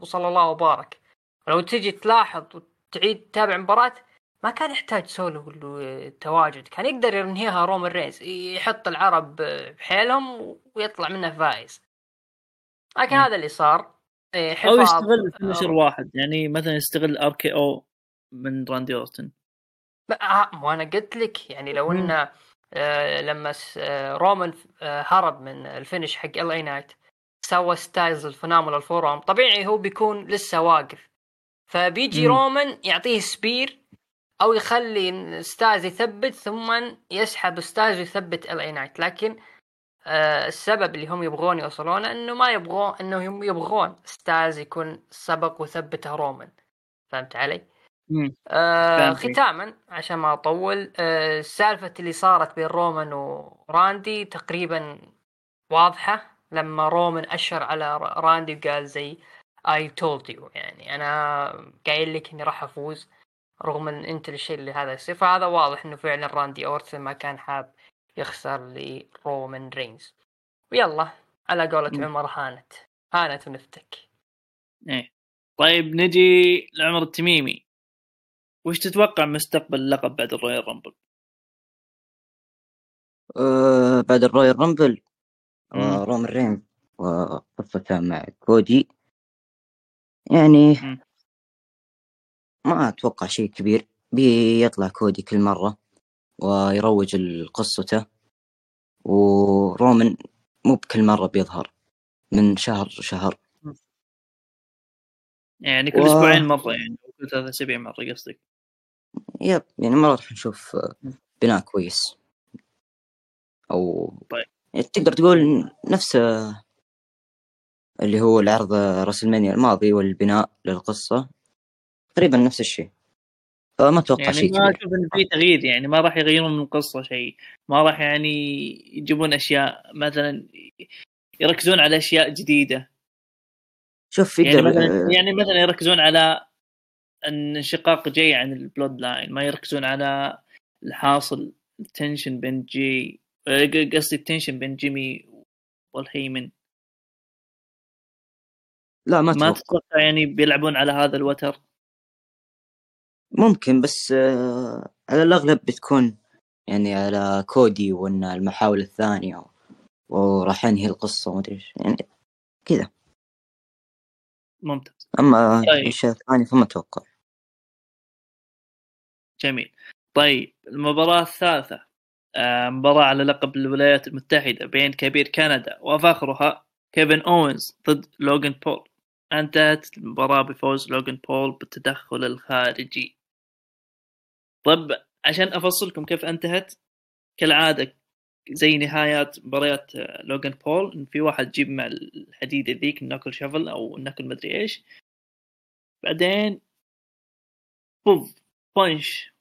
Speaker 2: وصلى الله وبارك. ولو تجي تلاحظ وتعيد تتابع مباراة ما كان يحتاج سولو التواجد كان يقدر ينهيها رومان رينز يحط العرب بحيلهم ويطلع منه فايز. لكن هذا اللي صار.
Speaker 1: حفاظ أو يستغل فينشر واحد. يعني مثلا يستغل RKO من راندي أورتن.
Speaker 2: وأنا قلت لك. يعني لو إنه آه لما آه رومان آه هرب من ال finish حق LA Knight سوى ستايلز ال Phenomenal Forearm طبيعي هو بيكون لسه واقف. فبيجي مم. رومان يعطيه spear أو يخلي ستايلز يثبت ثم يسحب ستايلز ويثبت LA Knight. لكن آه السبب اللي هم يبغون يوصلونه إنه ما يبغون إنه هم يبغون ستايلز يكون سبق وثبته رومان فهمت علي؟ آه ختاما عشان ما أطول آه السالفة اللي صارت بين رومان وراندي تقريبا واضحة. لما رومان أشر على راندي وقال زي I told you يعني أنا قايل لك إني راح أفوز. رغم إن أنت الشيء اللي هذا يصير فهذا واضح إنه فعلا راندي أورتن ما كان حاب يخسر لرومان رينز. ويلا على قولة. عمر هانت. هانت ونفتك.
Speaker 1: إيه. طيب نجي لعمر التميمي. وش تتوقع مستقبل اللقب بعد الرويال رامبل؟
Speaker 4: أه بعد الرويال رامبل. أه رومان رينز. وقصته مع كودي. يعني. ما أتوقع شيء كبير. بيطلع كودي كل مرة ويروج لقصته ورومان مو بكل مرة بيظهر من شهر لشهر.
Speaker 1: يعني كل و... أسبوعين مرة يعني كل ثلاث أسابيع مرة قصدك.
Speaker 4: يب يعني مرة راح نشوف بناء كويس. أو طيب. تقدر تقول نفس اللي هو العرض راس المانيا الماضي والبناء للقصة. تقريبا نفس الشيء. فما أتوقع
Speaker 1: يعني
Speaker 4: شيء
Speaker 1: ما أشوف ان في تغيير يعني ما راح يغيرون من القصة شيء. ما راح يعني يجيبون أشياء مثلا يركزون على أشياء جديدة.
Speaker 4: شوف
Speaker 1: يعني مثلا يعني مثلا يركزون على انشقاق جاي عن ال Bloodline ما يركزون على الحاصل ال tension بين جي قصدي ال tension بين جيمي والهيمن.
Speaker 4: لا ما
Speaker 1: ما تتوقع يعني بيلعبون على هذا الوتر.
Speaker 4: ممكن بس آه، على الأغلب بتكون يعني على كودي وإن المحاولة الثانية وراح ينهي القصة وما أدري إيش يعني كذا.
Speaker 1: ممتاز.
Speaker 4: أما طيب. الشيء الثاني فما أتوقع.
Speaker 1: جميل. طيب المباراة الثالثة آه، مباراة على لقب الولايات المتحدة بين كبير كندا وفخرها كيفن أوينز ضد لوغان بول. أنتهت المباراة بفوز لوغان بول بالتدخل الخارجي. طب عشان أفصلكم كيف انتهت؟ كالعادة زي نهايات مباريات لوغان بول إن في واحد جايب معه الحديدة ذيك ال knuckle شفل أو ال knuckle مدري إيش. بعدين بوف punch.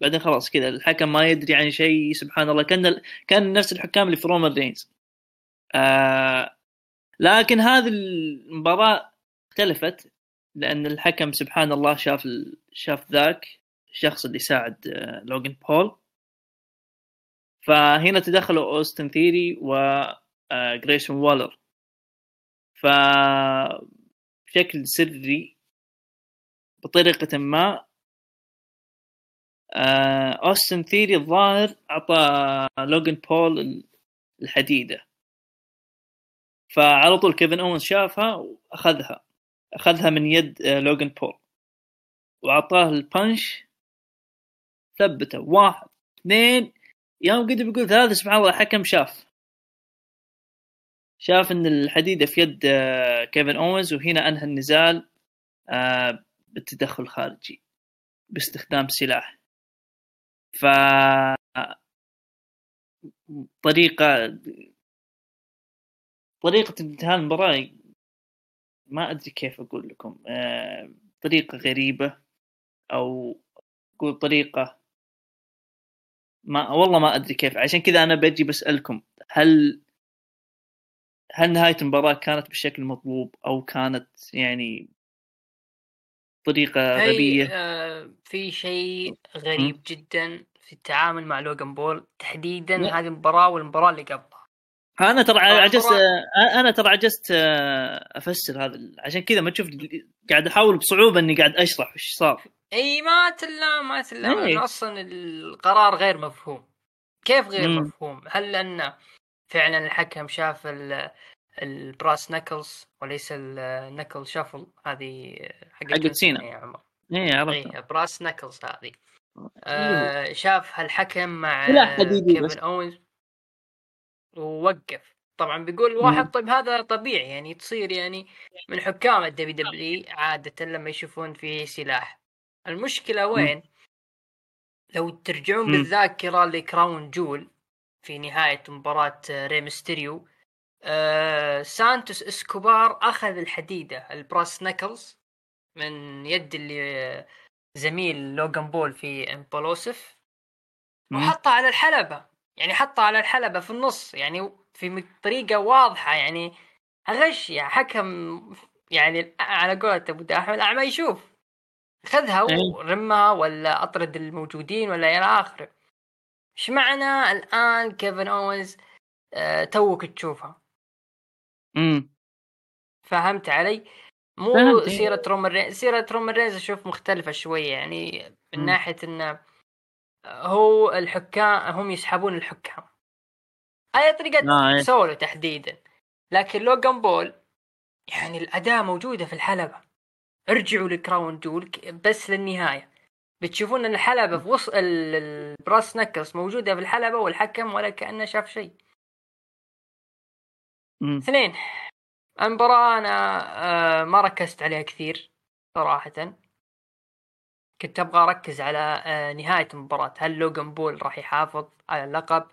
Speaker 1: بعدين خلاص كذا الحكم ما يدري عن شيء سبحان الله. كان كان نفس الحكام اللي في رومان رينز. آه لكن هذه المباراة اختلفت لأن الحكم سبحان الله شاف ال... شاف ذاك. الشخص اللي ساعد آه، لوجن بول. فهنا تدخلوا أوستن ثيري وجريسون وولر. ف بشكل سري بطريقة ما آه، أوستن ثيري الظاهر أعطى لوجن بول الحديدة. فعلى طول كيفن اونز شافها وأخذها. أخذها من يد آه، لوجن بول. وأعطاه ال punch ثبته. واحد. اثنين يوم قد بيقول ثلاثة سبحان الله الحكم شاف. شاف إن الحديدة في يد آه، كيفن اونز وهنا أنهى النزال بالتدخل الخارجي باستخدام سلاح. ف طريقة طريقة انتهاء المباراة ما أدري كيف أقول لكم آه، طريقة غريبة أو أقول طريقة ما والله ما أدري كيف. عشان كذا أنا بجي بسألكم هل هل نهاية المباراة كانت بالشكل المطلوب أو كانت يعني طريقة غبية؟
Speaker 2: آه في شيء غريب م? جدا في التعامل مع لوغان بول تحديدا هذه المباراة والمباراة اللي قبلها
Speaker 1: أنا ترى عجزت أنا ترى عجزت آه، أفسر هذا. عشان كذا ما تشوف قاعد أحاول بصعوبة إني قاعد أشرح إيش صار.
Speaker 2: إي ما تلام ما إيه. أصلا القرار غير مفهوم. كيف غير مم. مفهوم؟ هل أن فعلا الحكم شاف ال brass knuckles وليس ال knuckle shuffle؟ هذه
Speaker 1: حقت سينا. يا عمر.
Speaker 2: إيه عرفت brass knuckles هذه. آه شاف هالحكم مع كيفن اونز ووقف. طبعا بيقول واحد طيب هذا طبيعي يعني تصير يعني من حكام ال WW عادة لما يشوفون في سلاح. المشكلة وين؟ لو ترجعون بالذاكرة ل Crown Jewel في نهاية مباراة ريمستيريو آه سانتوس إسكوبار أخذ الحديدة ال brass knuckles من يد اللي زميل لوغان بول في Impaulsive وحطها على الحلبة. يعني حطها على الحلبة في النص يعني في طريقة واضحة يعني غش يعني حكم يعني على قولة أبو احمد الاعمى يشوف خذها إيه. ورمها ولا أطرد الموجودين ولا إلى آخره إيش معنى الآن كيفن أوينز أه توك تشوفها
Speaker 1: امم
Speaker 2: فهمت علي؟ مو سيرة رومان رينز سيرة رومان رينز أشوف مختلفة شوية يعني من. ناحية إنه هو الحكام هم يسحبون الحكام. هاي طريقة آه إيه. سولو تحديدا. لكن لوجان بول يعني الاداء موجودة في الحلبة. ارجعوا لكراون جول بس للنهاية. بتشوفون إن الحلبة في وسط البراس نكلز موجودة في الحلبة والحكم ولا كأنه شاف شيء. اثنين. المباراة أنا آه، ما ركزت عليها كثير صراحة. كنت أبغى أركز على آه، نهاية المباراة. هل لوغان بول راح يحافظ على اللقب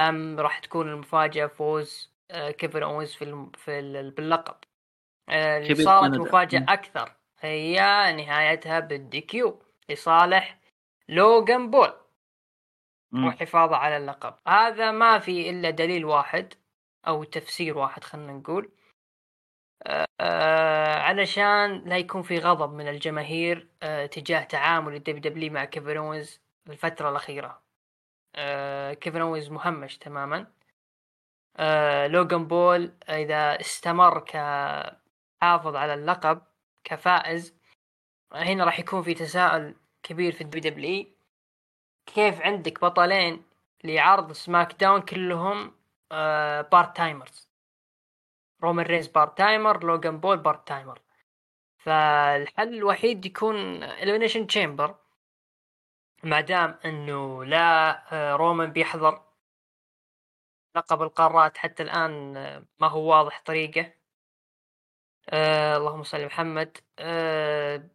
Speaker 2: أم راح تكون المفاجأة فوز آه، كيفن أوينز في في باللقب؟ اللي صارت مفاجأة أكثر هي نهايتها بال DQ لصالح لوغان بول. والحفاظ على اللقب. هذا ما في إلا دليل واحد أو تفسير واحد خلينا نقول. آه علشان لا يكون في غضب من الجماهير آه تجاه تعامل ال WW مع كيفن اوينز الفترة الأخيرة. آه كيفن اوينز مهمش تماما. آه لوغان بول إذا استمر كحافظ على اللقب كفائز هنا راح يكون في تساؤل كبير في ال WW كيف عندك بطلين لعرض SmackDown كلهم part timers رومان رينز part timer لوغان بول part timer فالحل الوحيد يكون Elimination Chamber ما دام إنه لا آه، رومان بيحضر لقب القارات حتى الآن آه، ما هو واضح طريقة. آه اللهم صل على محمد. آه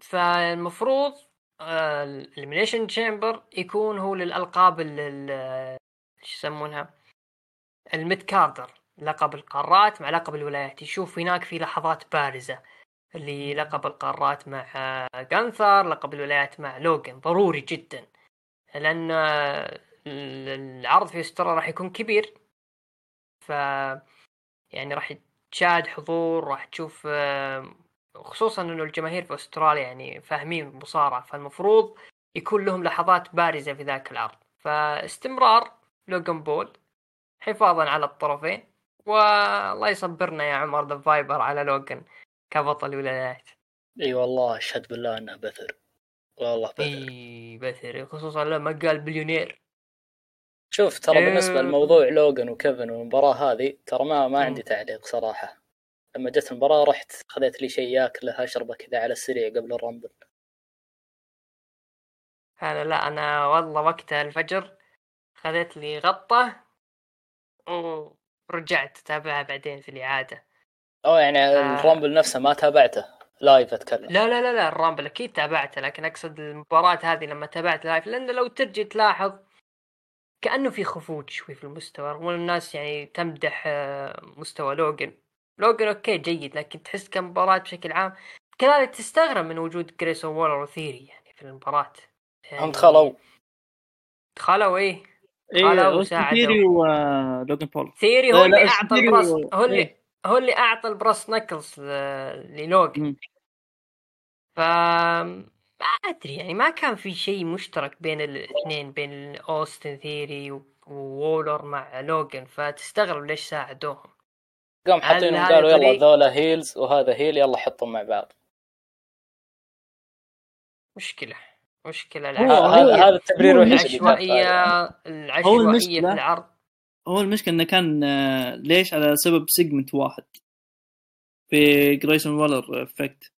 Speaker 2: فالمفروض ال Elimination Chamber يكون هو للألقاب ال شو يسمونها؟ ال mid carder لقب القارات مع لقب الولايات. يشوف هناك في لحظات بارزة اللي لقب القارات مع جانثر لقب الولايات مع لوجن ضروري جدا لأن العرض في استراليا راح يكون كبير. ف يعني راح تشاهد حضور راح تشوف خصوصا إنه الجماهير في أستراليا يعني فاهمين المصارعه فالمفروض يكون لهم لحظات بارزة في ذاك العرض. فاستمرار لوجن بول حفاظا على الطرفين. والله يصبرنا يا عمر The Viper على لوجن كبطل الولايات.
Speaker 3: إي والله أشهد بالله إنه بثر. والله بثر.
Speaker 2: إي بثر خصوصا لما قال بليونير.
Speaker 3: شوف ترى بالنسبة لموضوع لوجن وكيفن والمباراة هذه ترى ما ما عندي تعليق صراحة. لما جت المباراة رحت خذيت لي شيء ياكله أشربه كذا على السريع قبل ال Rumble.
Speaker 2: هذا لا أنا والله وقتها الفجر خذيت لي غطة ورجعت اتابعها بعدين في الإعادة.
Speaker 3: آه يعني آه. ال Rumble نفسه ما تابعته live أتكلم.
Speaker 2: لا لا لا لا ال Rumble أكيد تابعته لكن أقصد المباراة هذه لما تابعت live لأن لو ترجع تلاحظ كأنه في خفوت شوي في المستوى رغم الناس يعني تمدح آه، مستوى لوجن لوجن okay جيد لكن تحس كمباراة بشكل عام كذلك تستغرب من وجود جريسون وولر وثيري يعني في المباراة. يعني
Speaker 3: هم دخلوا
Speaker 2: دخلوا
Speaker 1: إيه. وساعدوا ثيري ولوجن بول
Speaker 2: ثيري هو اللي أعطى ال brass هو اللي؟ هو اللي أعطى ال brass knuckles للوجن. ف ما أدري يعني ما كان في شيء مشترك بين الاثنين بين أوستن ثيري وولر مع لوجن. فتستغرب ليش ساعدوهم.
Speaker 3: قام حاطينهم قالوا يلا ذولا heels وهذا heel يلا حطهم مع بعض.
Speaker 2: مشكلة. مشكلة
Speaker 3: هذا هذا التبرير
Speaker 2: العشوائية العشوائية في العرض.
Speaker 1: هو المشكلة إنه كان آه، ليش؟ على سبب segment واحد. في جريسون والر effect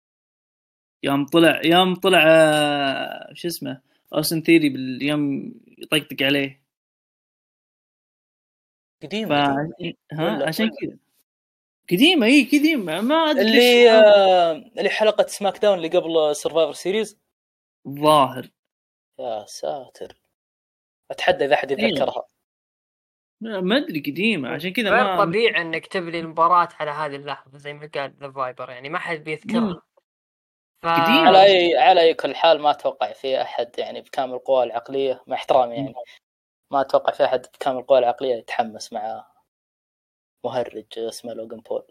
Speaker 1: يوم طلع يوم طلع آه، شو اسمه؟ اوستن ثيري باليوم يطقطق عليه.
Speaker 3: قديم
Speaker 1: ها؟ عشان كذا. قديمة إي قديمة. ما أدري
Speaker 3: اللي آه اللي حلقة سماك داون اللي قبل سرفايفر سيريز
Speaker 1: ظاهر.
Speaker 3: يا ساتر. أتحدى إذا أحد يتذكرها.
Speaker 1: ما أدري قديمة عشان كذا
Speaker 2: ما طبيعي إنك تبني المباراة على هذه اللحظة زي ما قال ذا فايبر يعني ما حد بيذكرها.
Speaker 3: ف... على اي على أي كل حال ما أتوقع في أحد يعني بكامل قواه العقلية مع احترامي يعني ما أتوقع في أحد بكامل قواه العقلية يتحمس مع مهرج اسمه لوجن بول.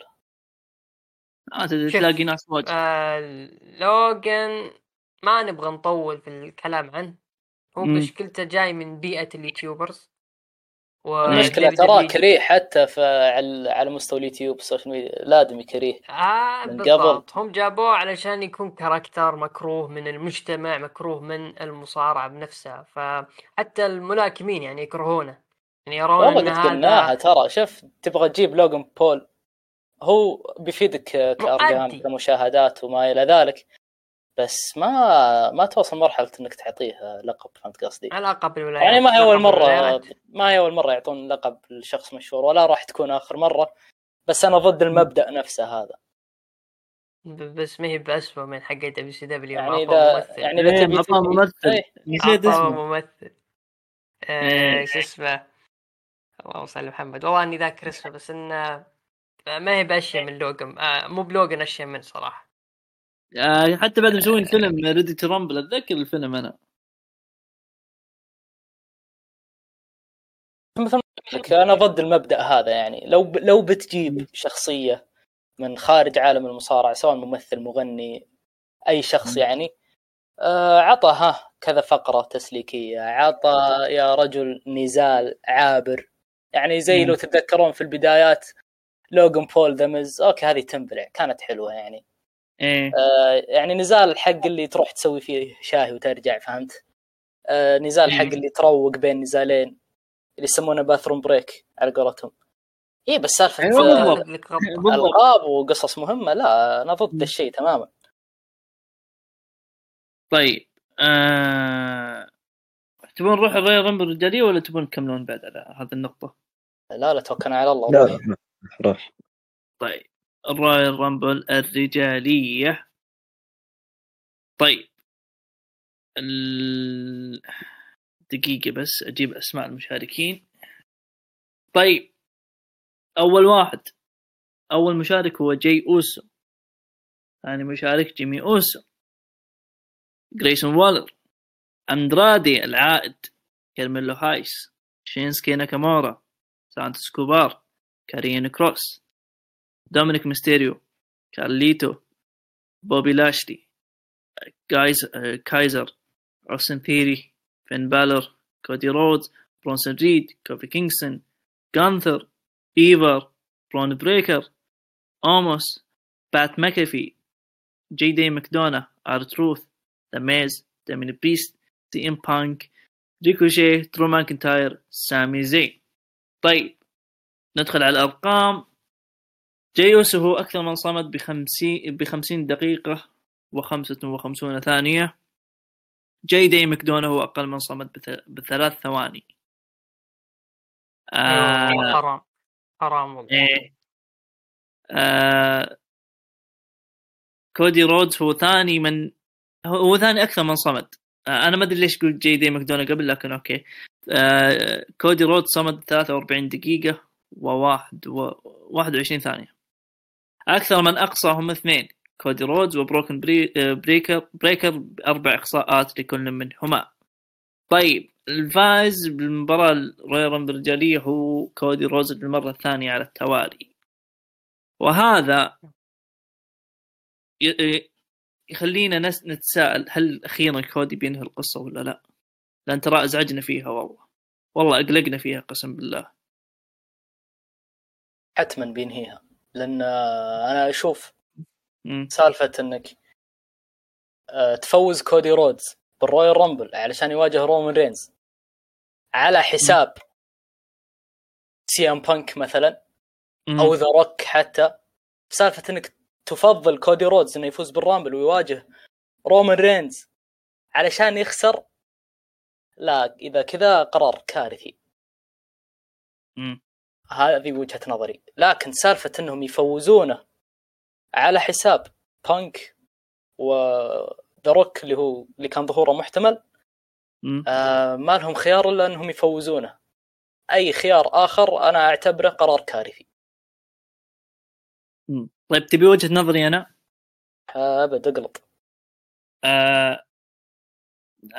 Speaker 1: آه تلاقي ناس واجد.
Speaker 2: آه لوجن ما نبغى نطول في الكلام عنه. هو مشكلته جاي من بيئة YouTubers.
Speaker 3: المشكلة تراه كريه حتى في على مستوى اليوتيوب السوشيال ميديا لازم يكرهه.
Speaker 2: آه من بالضبط. قبل. هم جابوه علشان يكون character مكروه من المجتمع مكروه من المصارعة بنفسها فحتى الملاكمين يعني يكرهونه. يعني يرون
Speaker 3: والله قد قلناها ترى. شوف تبغى تجيب لوجن بول هو بيفيدك كأرقام كمشاهدات وما إلى ذلك. بس ما ما توصل مرحلة إنك تعطيه لقب فهمت قصدي؟
Speaker 2: على لقب الولايات
Speaker 3: يعني ما هي أول مرة ما هي أول مرة يعطون لقب لشخص مشهور ولا راح تكون آخر مرة. بس أنا ضد المبدأ نفسه هذا.
Speaker 2: بس ما هي بأسوأ من حق دبليو سي دبليو
Speaker 3: يعني اذا يعني إذا
Speaker 1: تبي ممثل. نسيت اسمه.
Speaker 2: ممثل. آه، شو اسمه؟ اللهم صل على محمد. والله إني ذاكر اسمه بس إنه ما هي بأشياء من لوجن آه مو بلوجن أشياء من صراحة.
Speaker 1: آه حتى بعد مسوين فيلم Ready to Rumble أتذكر الفيلم أنا.
Speaker 3: مثل أنا ضد المبدأ هذا يعني. لو لو بتجيب شخصية من خارج عالم المصارعة سواء ممثل مغني أي شخص يعني آه عطى ها كذا فقرة تسليكية عطى يا رجل نزال عابر. يعني زي لو تتذكرون في البدايات لوجن بول ذا مز أوكي هذه تنبلع كانت حلوة يعني.
Speaker 1: إيه.
Speaker 3: آه يعني نزال الحق اللي تروح تسوي فيه شاهي وترجع فهمت؟ آه نزال حق اللي تروق بين نزالين اللي يسمونه bathroom break على قولتهم. اي بس سالفة أيوة القاب وقصص مهمة لا أنا ضد الشيء تماما.
Speaker 1: طيب آه... تبون نروح الرويال رامبل الرجاليه ولا تبون تكملون بعد على هذه النقطة؟
Speaker 3: لا لا توكلنا على الله.
Speaker 4: لا
Speaker 3: روح
Speaker 1: طيب. الرويال رامبل الرجالية. طيب. ال... دقيقة بس أجيب أسماء المشاركين. طيب. أول واحد. أول مشارك هو جاي أوسو. ثاني مشارك جيمي أوسو. جريسون والر أندرادي العائد. كارميلو هايس شينسكي ناكامورا. سانتوس اسكوبار. كارين كروس. دومينيك ميستيريو كارليتو بوبي لاشلي لودفيغ كايزر اوستن ثيري فين بالور كودي رودز برونسون ريد كوفي كينغستون جانثر ايفار برون بريكر اوموس بات ماكافي جي دي مكدونا ار تروث ذا ميز دامين بريست سي ام بانك ريكوشي درو ماكنتاير سامي زي طيب ندخل على الأرقام. جاي أوسو هو أكثر من صمد بخمسين بخمسين دقيقة وخمسة وخمسون ثانية. جاي دي مكدونا هو أقل من صمد بث- بثلاث ثواني. آه
Speaker 2: أيوة، حرام. حرام والله.
Speaker 1: إيه. آه كودي رودز هو ثاني من هو ثاني أكثر من صمد. آه أنا ما أدري ليش قلت جاي دي مكدونا قبل لكن أوكي. آه كودي رودز صمد 43 دقيقة و 21 ثانية. أكثر من أقصى هم اثنين. كودي رودز وبرون بري... آه، بريكر بريكر بأربع إقصاءات لكل منهما. طيب الفائز بالمباراة الرويال رامبل الرجالية هو كودي رودز للمرة الثانية على التوالي. وهذا ي- يخلينا. نتساءل هل أخيرا كودي بينهي القصة ولا لا؟ لأن ترى أزعجنا فيها والله. والله أقلقنا فيها قسم بالله.
Speaker 3: حتما بينهيها. لأن آه، أنا
Speaker 1: أشوف.
Speaker 3: سالفة إنك آه، تفوز كودي رودز بالرويال رامبل علشان يواجه رومان رينز على حساب سي إم بانك مثلا. أو ذا روك حتى سالفة إنك تفضل كودي رودز إنه يفوز بالرامبل ويواجه رومان رينز علشان يخسر لا إذا كذا قرار كارثي. هذه وجهة نظري. لكن سالفة إنهم يفوزونه على حساب بانك و ذا روك اللي هو اللي كان ظهوره محتمل. آه ما لهم خيار إلا إنهم يفوزونه. أي خيار آخر أنا أعتبره قرار كارثي.
Speaker 1: طيب تبي وجهة نظري أنا؟
Speaker 3: آه، أبد أقلط.
Speaker 1: آه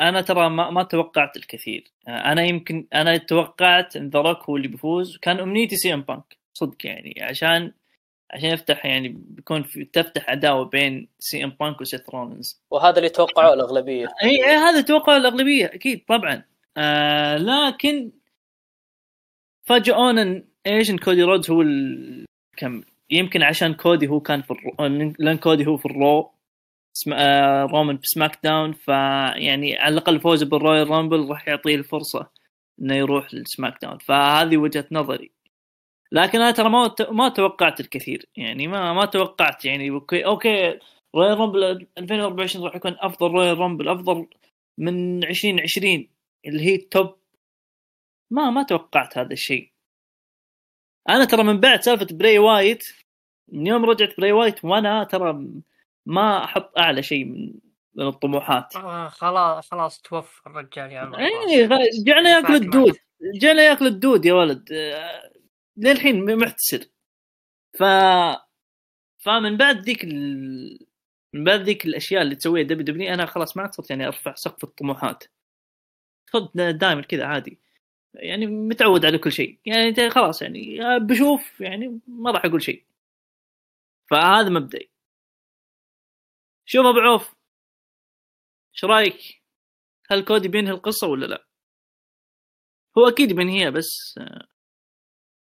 Speaker 1: أنا ترى ما, ما توقعت الكثير. آه أنا يمكن أنا توقعت إن ذا هو اللي بيفوز. كان أمنيتي سي إم بانك. صدق يعني. عشان عشان يفتح يعني بيكون في تفتح عداوة بين سي إم بانك وسيث رولينز.
Speaker 3: وهذا اللي توقعوه
Speaker 1: الأغلبية. إي هذا توقع الأغلبية. أكيد طبعا. آه لكن فاجئونا إن إيش ان كودي رودز هو الكم يمكن عشان كودي هو كان في ال Raw... لأن كودي هو في ال Raw. رومان في SmackDown فيعني على الأقل فوزه بال Royal Rumble راح يعطيه الفرصة إنه يروح لل SmackDown. فهذه وجهة نظري. لكن أنا ترى ما ما توقعت الكثير. يعني ما ما توقعت. يعني okay okay Royal Rumble 2024 راح يكون أفضل Royal Rumble أفضل من 2020 اللي هي ال top. ما ما توقعت هذا الشيء. أنا ترى من بعد سالفة براي وايت من يوم رجعت براي وايت وأنا ترى ما أحط أعلى شيء من من الطموحات.
Speaker 2: آه، خلاص خلاص توفى الرجال يا عمر
Speaker 1: إيه جعنا ياكل الدود. جعنا ياكل الدود يا ولد. آه، للحين محتر ف فمن بعد ذيك ال... من بعد ذيك الأشياء اللي تسويها WWE أنا خلاص ما عاد صرت يعني أرفع سقف الطموحات. خذ دائما كذا عادي. يعني متعود على كل شيء. يعني خلاص يعني بشوف يعني ما راح أقول شيء. فهذا مبدئي. شوف أبو عوف إيش رأيك؟ هل كودي بينهي القصة ولا لا؟ هو أكيد بينهيها بس آه،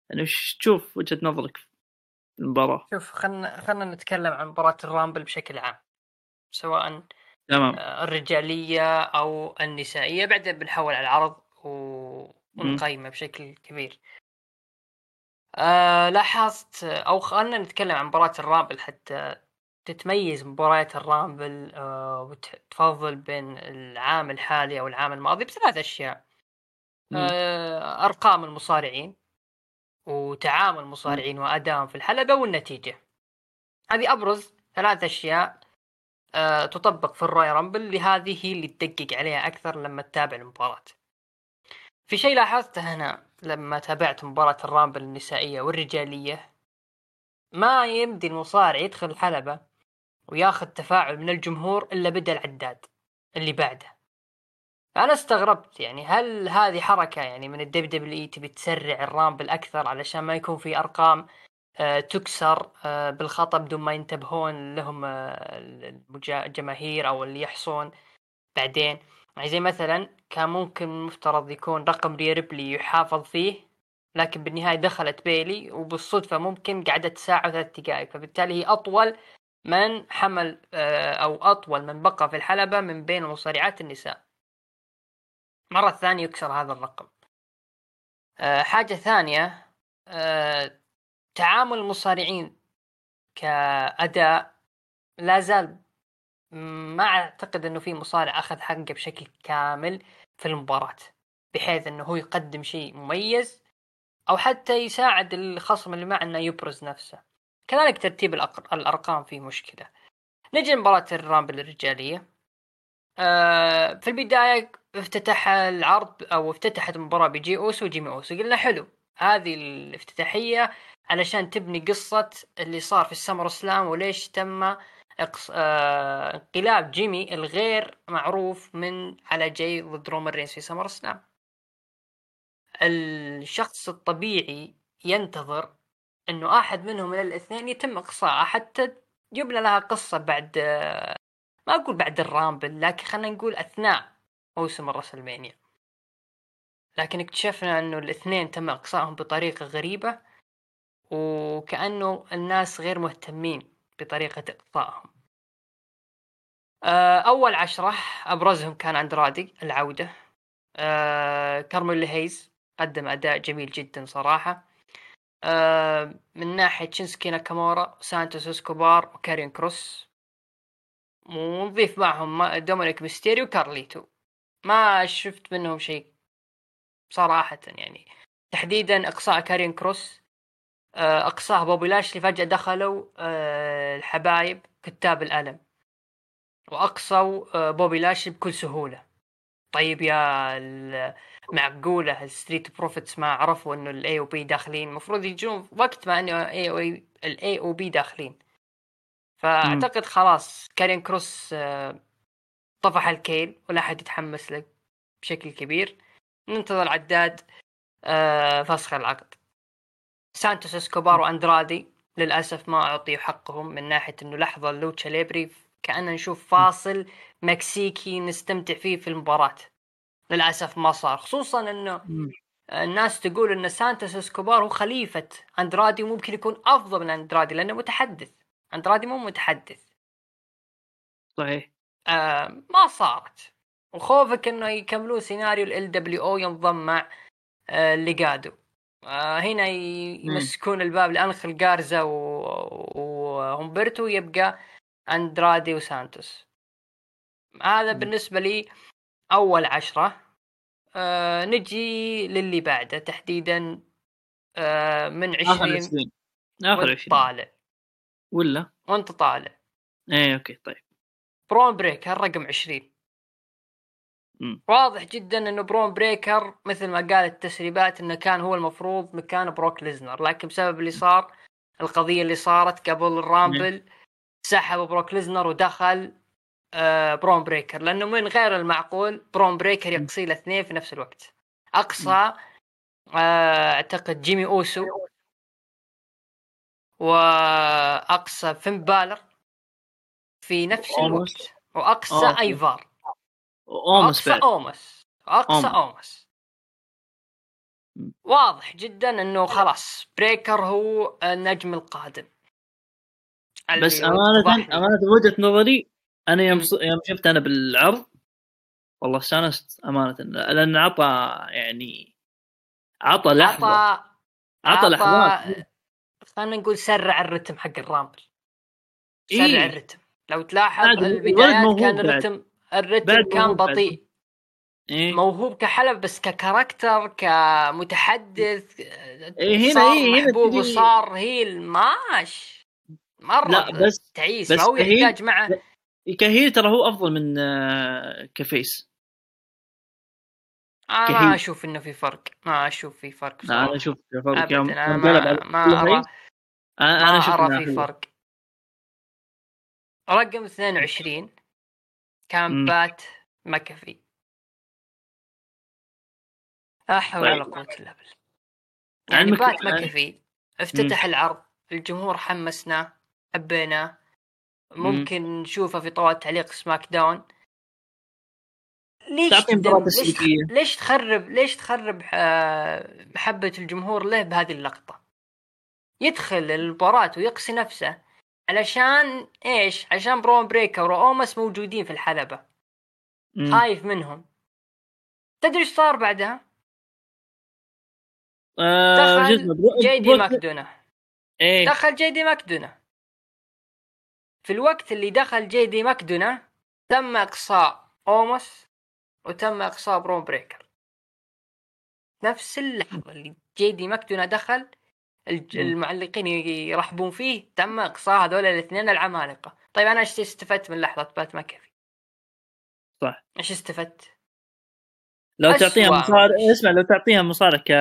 Speaker 1: يعني وش تشوف وجهة نظرك في المباراة؟
Speaker 2: شوف خلنا خلنا نتكلم عن مباراة ال Rumble بشكل عام سواء
Speaker 1: تمام
Speaker 2: آه، الرجالية أو النسائية بعدين بنحول على العرض و... ونقيمه بشكل كبير آه لاحظت أو خلنا نتكلم عن مباراة ال Rumble حتى تتميز مباريات ال Rumble آه وتفضل بين العام الحالي أو العام الماضي بثلاث أشياء.
Speaker 1: مم.
Speaker 2: آه أرقام المصارعين وتعامل المصارعين وادائهم في الحلبة والنتيجة. هذه أبرز ثلاث أشياء أه تطبق في ال Royal Rumble لهذه هي اللي تدقق عليها أكثر لما تتابع المباراة. في شيء لاحظته هنا لما تابعت مباراة ال Rumble النسائية والرجالية ما يمدي المصارع يدخل الحلبة وياخذ تفاعل من الجمهور إلا بدا العداد اللي بعده. أنا استغربت يعني هل هذه حركة يعني من ال WWE تبي تسرع ال Rumble أكثر علشان ما يكون في أرقام آه، تكسر آه، بالخطأ بدون ما ينتبهون لهم آه، الجماهير أو اللي يحصون بعدين. يعني زي مثلا كان ممكن مفترض يكون رقم ريبلي يحافظ فيه لكن بالنهاية دخلت بيلي وبالصدفة ممكن قعدت ساعة وثلاث دقائق فبالتالي هي أطول من حمل أو أطول من بقى في الحلبة من بين مصارعات النساء. مرة ثانية يكسر هذا الرقم. أه حاجة ثانية أه تعامل المصارعين كأداء لا زال ما أعتقد أنه في مصارع أخذ حقه بشكل كامل في المباراة بحيث أنه هو يقدم شيء مميز أو حتى يساعد الخصم اللي معه أنه يبرز نفسه. كذلك ترتيب الأرقام فيه مشكلة. نجي لمباراة ال Rumble الرجالية. أه في البداية افتتح العرض أو افتتحت المباراة بجي أوسو وجيمي أوسو. قلنا حلو هذه الافتتاحية علشان تبني قصة اللي صار في ال SummerSlam وليش تم اقص... آه... انقلاب جيمي الغير معروف من على جاي ضد رومان رينز في SummerSlam. الشخص الطبيعي ينتظر إنه آحد منهم من الاثنين يتم إقصاءه حتى يبنى لها قصة بعد ما أقول بعد الرامبل لكن خلينا نقول أثناء موسم الرسلمانيا. لكن اكتشفنا إنه الاثنين تم إقصائهم بطريقة غريبة وكأنه الناس غير مهتمين بطريقة إقصائهم. آه، أول عشرة أبرزهم كان اندرادي آه، كارميل هيز قدم أداء جميل جدا صراحة. آه، من ناحية شينسوكي ناكامورا سانتوس إسكوبار وكارين كروس. ونضيف معهم دومينيك ميستيريو وكارليتو. ما شفت منهم شيء صراحة يعني. تحديدا إقصاء كارين كروس آه، إقصاء بوبي لاشلي فجأة دخلوا آه، الحبايب كتاب الألم. وأقصوا آه، بوبي لاشلي بكل سهولة. طيب يا معقولة ال Street Profits ما عرفوا إنه ال AOP داخلين. المفروض يجون وقت ما إنه اي ال AOP داخلين. فأعتقد خلاص كارين كروس طفح الكيل ولا حد يتحمس له بشكل كبير. ننتظر عداد آه، فسخ العقد. سانتوس إسكوبار وأندرادي للأسف ما أعطي حقهم من ناحية إنه لحظه lucha libre. كاننا نشوف فاصل مكسيكي نستمتع فيه في المباراة. للأسف ما صار. خصوصا إنه الناس تقول إن سانتوس إسكوبار هو خليفة أندرادي وممكن يكون أفضل من أندرادي لأنه متحدث. أندرادي مو متحدث.
Speaker 1: صحيح.
Speaker 2: آه ما صارت. وخوفك إنه يكملون سيناريو ال LWO ينضم مع آه ليجادو. آه هنا يمسكون الباب لأنخل جارزا وهومبرتو يبقى أندرادي وسانتوس. هذا بالنسبة لي أول عشرة آه نجي للي بعده تحديدا آه من عشرين آخر عشرين آخر عشرين. طالع.
Speaker 1: ولا؟
Speaker 2: وأنت طالع.
Speaker 1: إيه okay طيب.
Speaker 2: برون بريكر رقم 20 م. واضح جدا إنه برون بريكر مثل ما قال التسريبات إنه كان هو المفروض مكان بروك ليزنر لكن بسبب اللي صار القضية اللي صارت قبل الرامبل سحب بروك ليزنر ودخل آه برون بريكر لأنه من غير المعقول برون بريكر يقصي الاثنين في نفس الوقت. أقصى آه أعتقد جيمي اوسو واقصى فين بالور في نفس الوقت. وأقصى. ايفار اومس أقصى اومس أقصى اومس واضح جدا إنه خلاص بريكر هو النجم القادم.
Speaker 1: بس أمانة أمانة وجهه نظري أنا يوم يوم شفت أنا بالعرض والله استانست أمانة لأن عطى يعني عطى لحظة. عطى عطى لحظات.
Speaker 2: خلينا نقول سرع الرتم حق الرامبل. سرع إيه؟ الرتم. لو تلاحظ البدايات كان الرتم الرتم كان بطيء.
Speaker 1: إيه؟
Speaker 2: موهوب كحلب بس ك character كمتحدث
Speaker 1: إيه، هنا-
Speaker 2: صار
Speaker 1: إيه، هنا
Speaker 2: محبوب وصار heel. ماش. مرة
Speaker 1: لا، بس-
Speaker 2: تعيس.
Speaker 1: بس
Speaker 2: ما هو يحتاج معه
Speaker 1: ك heel ترى هو أفضل من آه، ك
Speaker 2: face
Speaker 1: أنا ك heel.
Speaker 2: ما أشوف إنه في فرق ما أشوف في فرق
Speaker 1: لا
Speaker 2: أنا.
Speaker 1: أشوف في فرق يوم
Speaker 2: ابدا
Speaker 1: أنا
Speaker 2: ما, ما
Speaker 1: أرى أنا
Speaker 2: ما
Speaker 1: أرى
Speaker 2: في. فرق رقم 22 كان. بات مكفي لا حول
Speaker 1: طيب.
Speaker 2: ولا قوة إلا بالله يعني بات مكفي افتتح العرض الجمهور حمسنا حبيناه ممكن نشوفه في طوال تعليق سماك داون. ليش ليش. ليش تخرب ليش تخرب آه، محبة الجمهور له بهذه اللقطة؟ يدخل المباراة ويقصي نفسه علشان إيش؟ عشان برون بريكر وأومس موجودين في الحلبة.
Speaker 1: مم.
Speaker 2: خايف منهم. تدري إيش صار بعدها؟
Speaker 1: آه،
Speaker 2: دخل جي دي ماكدونا.
Speaker 1: إيه.
Speaker 2: دخل جي دي ماكدونا. في الوقت اللي دخل جي دي ماكدونا تم إقصاء اومس وتم إقصاء برون بريكر. نفس اللحظة اللي جي دي ماكدونا دخل. المعلقين يرحبون فيه تم إقصاء هذول الاثنين العمالقة. طيب أنا إيش استفدت من لحظة بات ماكافي؟
Speaker 1: صح.
Speaker 2: إيش استفدت؟
Speaker 1: لو تعطيها مصارع. اسمع لو تعطيها مصارع ك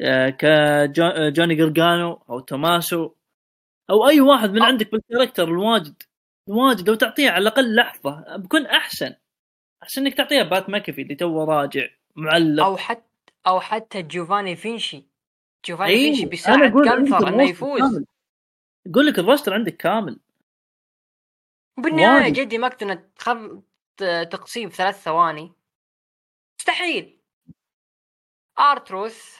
Speaker 1: آه، كجوني جرجانو أو توماسو أو أي واحد من
Speaker 2: أو-
Speaker 1: عندك بال character الواجد الواجد لو تعطيها على الأقل لحظة بكون أحسن. أحسن إنك تعطيها بات ماكافي اللي توه راجع معلق.
Speaker 2: أو حتى أو حتى جوفاني فينشي. جوفاني
Speaker 1: إيه،
Speaker 2: فينشي بيساعد جلفر
Speaker 1: إنه
Speaker 2: يفوز.
Speaker 1: كامل. يقول لك ال roster عندك كامل. بالنهاية.
Speaker 2: جدي ماكدونا تخل ت- تقصيه في ثلاث ثواني. مستحيل. ارتروث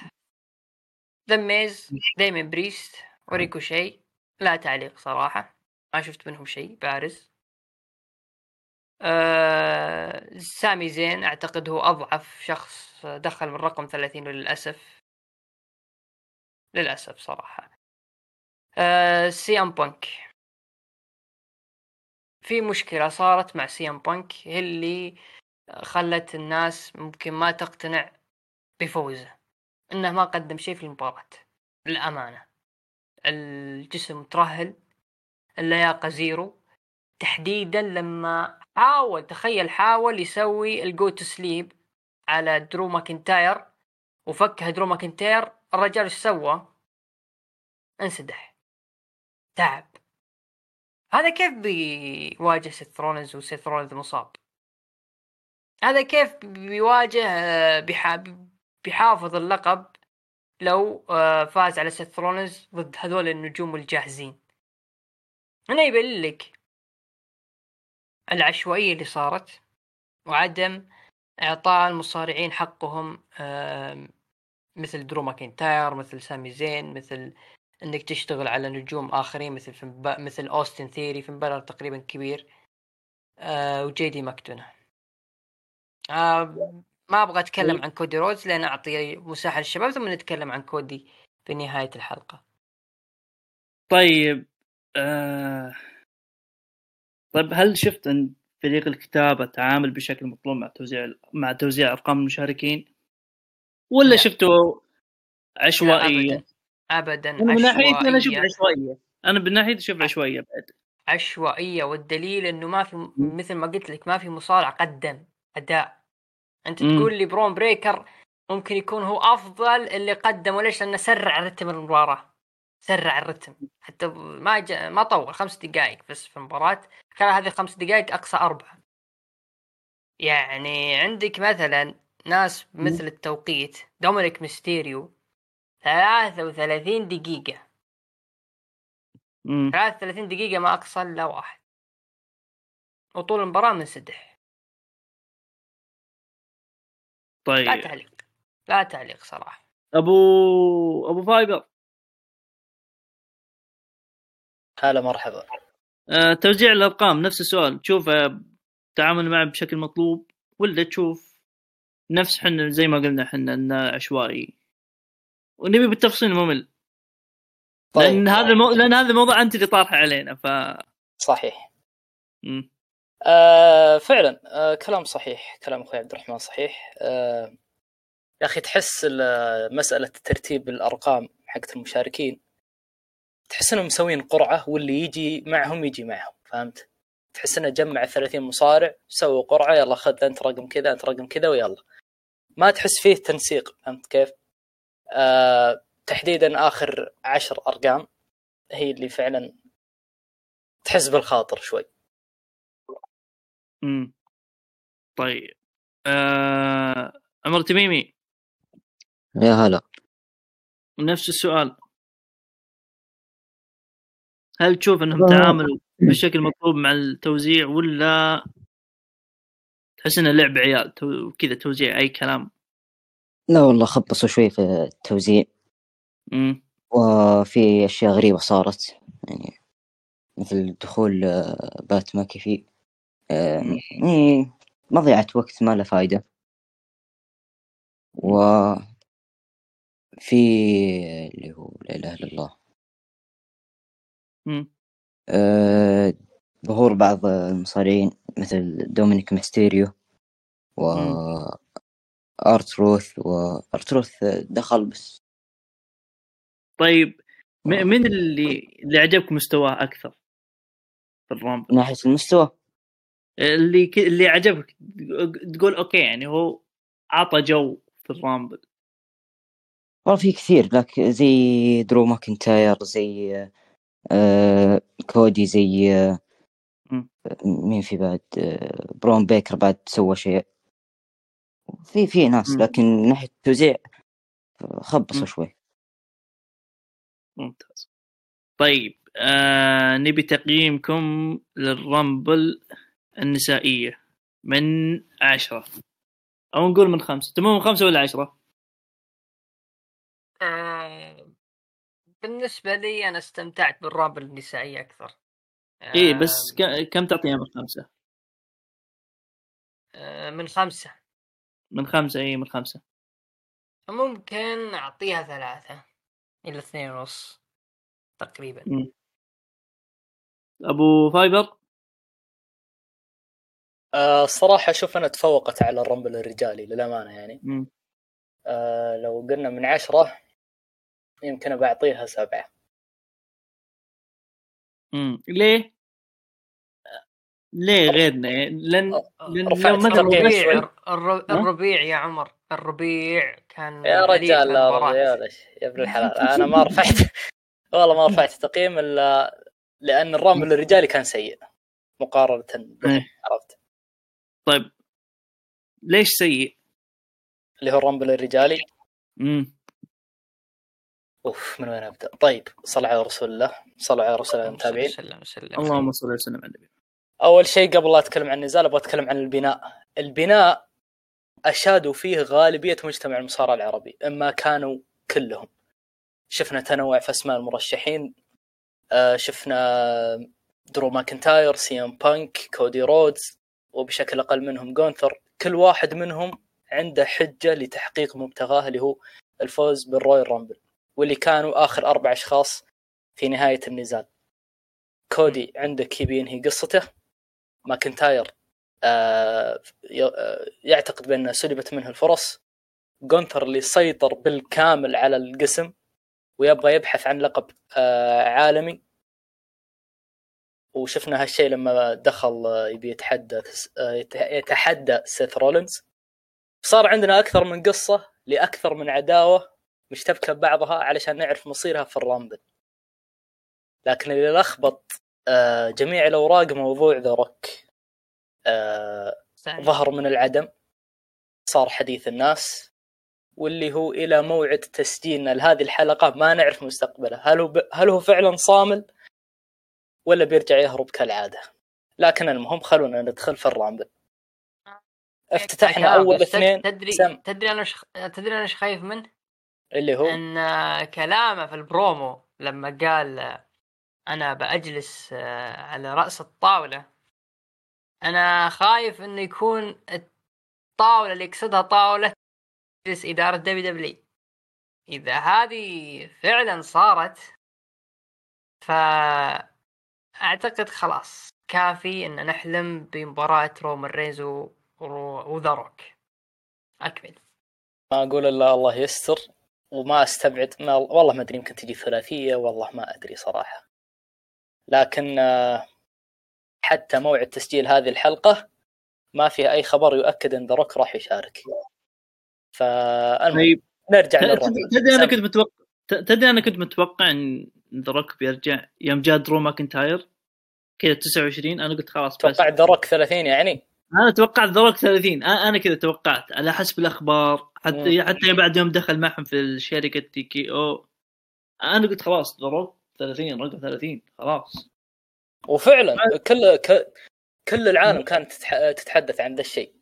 Speaker 2: ذا ميز داميان بريست وريكوشي لا تعليق صراحة. ما شفت منهم شيء بارز. آه سامي زين أعتقد هو أضعف شخص دخل من رقم 30 للأسف. للأسف صراحة. آه سي ام بانك. في مشكلة صارت مع سي ام بانك هي اللي خلت الناس ممكن ما تقتنع بفوزه. إنه ما قدم شيء في المباراة للأمانة. الجسم مترهل اللياقة zero. تحديدا لما حاول تخيل حاول يسوي الجو تو سليب على درو ماكنتاير وفكها درو ماكنتاير الرجال إيش سوى؟ انسدح. تعب. هذا كيف بيواجه سيث رولنز وسيث رولنز مصاب؟ هذا كيف بيواجه بيحا- بيحافظ اللقب لو آه، فاز على سيث رولنز ضد هذول النجوم الجاهزين. هنا يبين لك العشوائية اللي صارت وعدم إعطاء المصارعين حقهم مثل درو ماكنتاير مثل سامي زين مثل إنك تشتغل على نجوم آخرين مثل فين با- مثل أوستن ثيري في تقريبا كبير آه وجي دي ماكدونا آه ما أبغى أتكلم عن كودي رودز لأن أعطي مساحة للشباب ثم نتكلم عن كودي في نهاية الحلقة.
Speaker 1: طيب آه... طيب هل شفت أن فريق الكتابة تعامل بشكل مطلوب مع توزيع مع توزيع أرقام المشاركين؟ ولا
Speaker 2: لا.
Speaker 1: شفته عشوائية؟
Speaker 2: ابدا. ابدا
Speaker 1: أنا من ناحيتي أنا أشوف.
Speaker 2: عشوائية.
Speaker 1: أنا من ناحيتي أشوف عشوائية بعد.
Speaker 2: عشوائية والدليل إنه ما في مثل ما قلت لك ما في مصارع قدم أداء. أنت
Speaker 1: مم.
Speaker 2: تقول لي برون بريكر ممكن يكون هو أفضل اللي قدمه. ليش؟ لأنه سرع رتم المباراه سرع الرتم. حتى ما جا ما طول. خمس دقائق بس في المباراه خلال هذه الخمس دقائق أقصى أربعة. يعني عندك مثلا ناس مثل التوقيت. دومينيك ميستيريو. 33 دقيقة.
Speaker 1: مم.
Speaker 2: 33 دقيقة ما أقصى إلا واحد. وطول المباراة منسدح. لا
Speaker 1: طيب
Speaker 2: تعليق لا تعليق صراحة.
Speaker 1: أبو أبو فايبر
Speaker 3: هلا مرحبا.
Speaker 1: آه، توزيع الأرقام نفس السؤال. تشوف آه، تعامل معه بشكل مطلوب ولا تشوف نفس حنا زي ما قلنا حنا انه عشوائي؟ ونبي بالتفصيل ممل.
Speaker 3: طيب.
Speaker 1: لأن هذا المو... لأن هذا الموضوع أنت اللي طارحه علينا ف
Speaker 3: صحيح. آه فعلا آه كلام صحيح كلام أخوي عبد الرحمن صحيح آه يا أخي تحس مسألة ترتيب الأرقام حقت المشاركين تحس إنهم مسوين قرعة واللي يجي معهم يجي معهم فهمت؟ تحس إنه جمع 30 مصارع سووا قرعة يلا خذ أنت رقم كذا أنت رقم كذا ويلا ما تحس فيه تنسيق فهمت كيف؟ آه تحديدا آخر عشر أرقام هي اللي فعلا تحس بالخاطر شوي
Speaker 1: امم طيب. آه... عمر تميمي.
Speaker 4: يا هلا.
Speaker 1: نفس السؤال. هل تشوف انهم تعاملوا بالشكل المطلوب مع التوزيع ولا تحس انه لعب عيال؟ كذا توزيع اي كلام.
Speaker 4: لا والله خبصوا شوي في التوزيع.
Speaker 1: امم
Speaker 4: وفي أشياء غريبة صارت. يعني مثل دخول آه، بات ماكيفي آه، يعني مضيعة وقت ما له فايدة. و في اللي هو لا إله إلا الله. أه ظهور بعض المصارعين مثل دومينيك ميستيريو و ارتروث وارتروث دخل بس.
Speaker 1: طيب من اللي اللي عجبك مستواه أكثر في الرامبل؟
Speaker 4: من ناحية المستوى؟
Speaker 1: اللي ك... اللي عجبك تقول okay يعني هو عطى جو في الرامبل.
Speaker 4: والله في كثير لك زي درو ماكنتاير زي آه كودي زي آه مين في بعد؟ آه برون بريكر بعد سوى شيء. في في ناس لكن من ناحية التوزيع خبصوا شوي.
Speaker 1: ممتاز. طيب آه نبي تقييمكم للرامبل النسائية. من عشرة. أو نقول من خمسة. تمام من خمسة ولا عشرة؟
Speaker 2: آه بالنسبة لي أنا استمتعت بالرامبل النسائية أكثر.
Speaker 1: آه إيه بس كم تعطيها من خمسة؟
Speaker 2: آه من خمسة.
Speaker 1: من خمسة إيه من خمسة.
Speaker 2: ممكن أعطيها ثلاثة إلى اثنين ونص تقريبا. م.
Speaker 1: أبو فايبر؟
Speaker 3: آه الصراحة أشوف أنها تفوقت على الرمبل الرجالي للأمانة يعني. آه لو قلنا من عشرة يمكن بعطيها سبعة.
Speaker 1: امم ليه؟ ليه غيرنا؟ لأن لأن
Speaker 2: الربيع الربيع يا عمر. الربيع كان
Speaker 3: يا رجال لا يا ابن الحلال. أنا ما رفعت والله ما رفعت تقييم إلا لأن ال Rumble الرجالي كان سيء مقارنة
Speaker 1: إيه. عرفت؟ طيب ليش سيء؟
Speaker 3: اللي هو ال Rumble الرجالي.
Speaker 1: امم
Speaker 3: أوف من وين أبدأ؟ طيب صلى على رسول الله. صلى على رسول الله المتابعين
Speaker 1: اللهم صل وسلم على النبي.
Speaker 3: أول شيء قبل لا أتكلم عن النزال أبغى أتكلم عن البناء. البناء أشادوا فيه غالبية مجتمع المصارعة العربي إما كانوا كلهم. شفنا تنوع في أسماء المرشحين. آه، شفنا درو ماكنتاير سي إم بانك كودي رودز. وبشكل أقل منهم جونثر كل واحد منهم عنده حجة لتحقيق مبتغاه اللي هو الفوز بال Royal Rumble واللي كانوا آخر أربع أشخاص في نهاية النزال. كودي عندك يبي ينهي قصته. ماكنتاير آه، آه، يعتقد بأن سلبت منه الفرص. جونثر اللي سيطر بالكامل على القسم ويبغى يبحث عن لقب آه، عالمي. وشفنا هالشيء لما دخل يبي يتحدى يتحدى سيث رولينز. صار عندنا أكثر من قصة لأكثر من عداوة مشتبكة ببعضها علشان نعرف مصيرها في ال Rumble. لكن اللي لخبط جميع الأوراق موضوع ذا روك. آه ظهر من العدم. صار حديث الناس. واللي هو إلى موعد تسجيلنا لهذه الحلقة ما نعرف مستقبله. هل هو ب... هل هو فعلا صامل؟ ولا بيرجع يهرب كالعادة. لكن المهم خلونا ندخل في ال Rumble افتتحنا أول اثنين.
Speaker 2: تدري سم. تدري أنا ش... تدري أنا إيش خايف منه؟
Speaker 3: اللي هو؟
Speaker 2: إن كلامه في البرومو لما قال أنا بأجلس آه، على رأس الطاولة. أنا خايف إنه يكون الطاولة اللي يقصدها طاولة مجلس إدارة WWE. إذا هذه فعلا صارت ف أعتقد خلاص كافي إن نحلم بمباراة رومان رينز و- و- وذا روك أكمل.
Speaker 3: ما أقول إلا الله يستر وما أستبعد ما والله ما أدري يمكن تجي ثلاثية والله ما أدري صراحة. لكن آه، حتى موعد تسجيل هذه الحلقة ما في أي خبر يؤكد إن ذا روك راح يشارك. فالمهم
Speaker 1: طيب.
Speaker 3: نرجع
Speaker 1: لل
Speaker 3: Rumble
Speaker 1: تدري
Speaker 3: أنا.
Speaker 1: كنت متوقع تدري أنا كنت متوقع إن ذا روك بيرجع. يوم جاء درو ماكنتاير كذا 29 أنا قلت خلاص بس
Speaker 3: توقعت ذا روك 30 يعني؟
Speaker 1: أنا توقعت ذا روك 30 أ- أنا كذا توقعت على حسب الأخبار. حتى حتى بعد يوم دخل معهم في الشركة TKO أنا قلت خلاص ذا روك 30 رقم 30 خلاص.
Speaker 3: وفعلا كل. كل العالم كانت تتح... تتحدث عن ذا الشيء.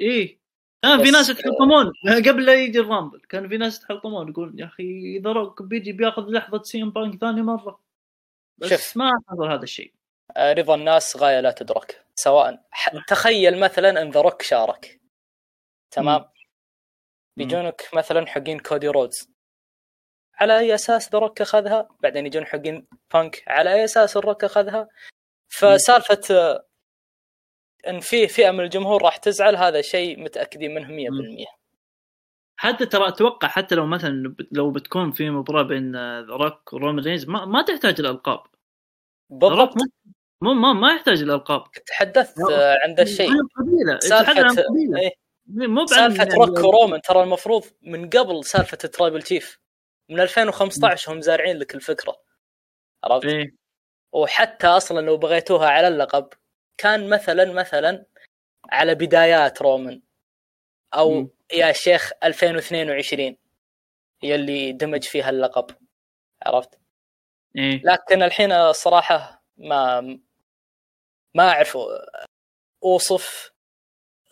Speaker 1: إيه. كان في ناس يتحطمون. قبل لا يجي ال Rumble كان في ناس يتحطمون يقول يا أخي ذا روك بيجي بيأخذ لحظة سي إم بانك ثاني مرة. بس
Speaker 3: شوف.
Speaker 1: ما حصل هذا الشيء.
Speaker 3: آه، رضا الناس غاية لا تدرك. سواء. تخيل مثلا إن ذا روك شارك. تمام؟ بيجونك مثلا حقين كودي رودز. على أي أساس ذا روك أخذها؟ بعدين يجون حقين بانك. على أي أساس الروك أخذها؟ فسالفة آه، إن في فئة من الجمهور راح تزعل هذا شيء متأكدين منه 100%
Speaker 1: حتى ترى أتوقع حتى لو مثلا لو بتكون في مباراة بين روك ورومان رينز ما, ما تحتاج الألقاب.
Speaker 3: بالضبط.
Speaker 1: مو ما, ما يحتاج الألقاب.
Speaker 3: تحدثت عن ذا الشيء
Speaker 1: سالفة
Speaker 3: إيه،
Speaker 1: مو بعد
Speaker 3: سالفة
Speaker 1: يعني-
Speaker 3: روك ورومان ترى المفروض من قبل سالفة Tribal Chief. من 2015 هم زارعين لك الفكرة. عرفت؟
Speaker 1: إيه.
Speaker 3: وحتى أصلا لو بغيتوها على اللقب كان مثلا مثلا على بدايات رومان أو
Speaker 1: مم.
Speaker 3: يا شيخ 2022 هي اللي دمج فيها اللقب. عرفت؟
Speaker 1: إيه.
Speaker 3: لكن الحين الصراحة ما ما أعرف أوصف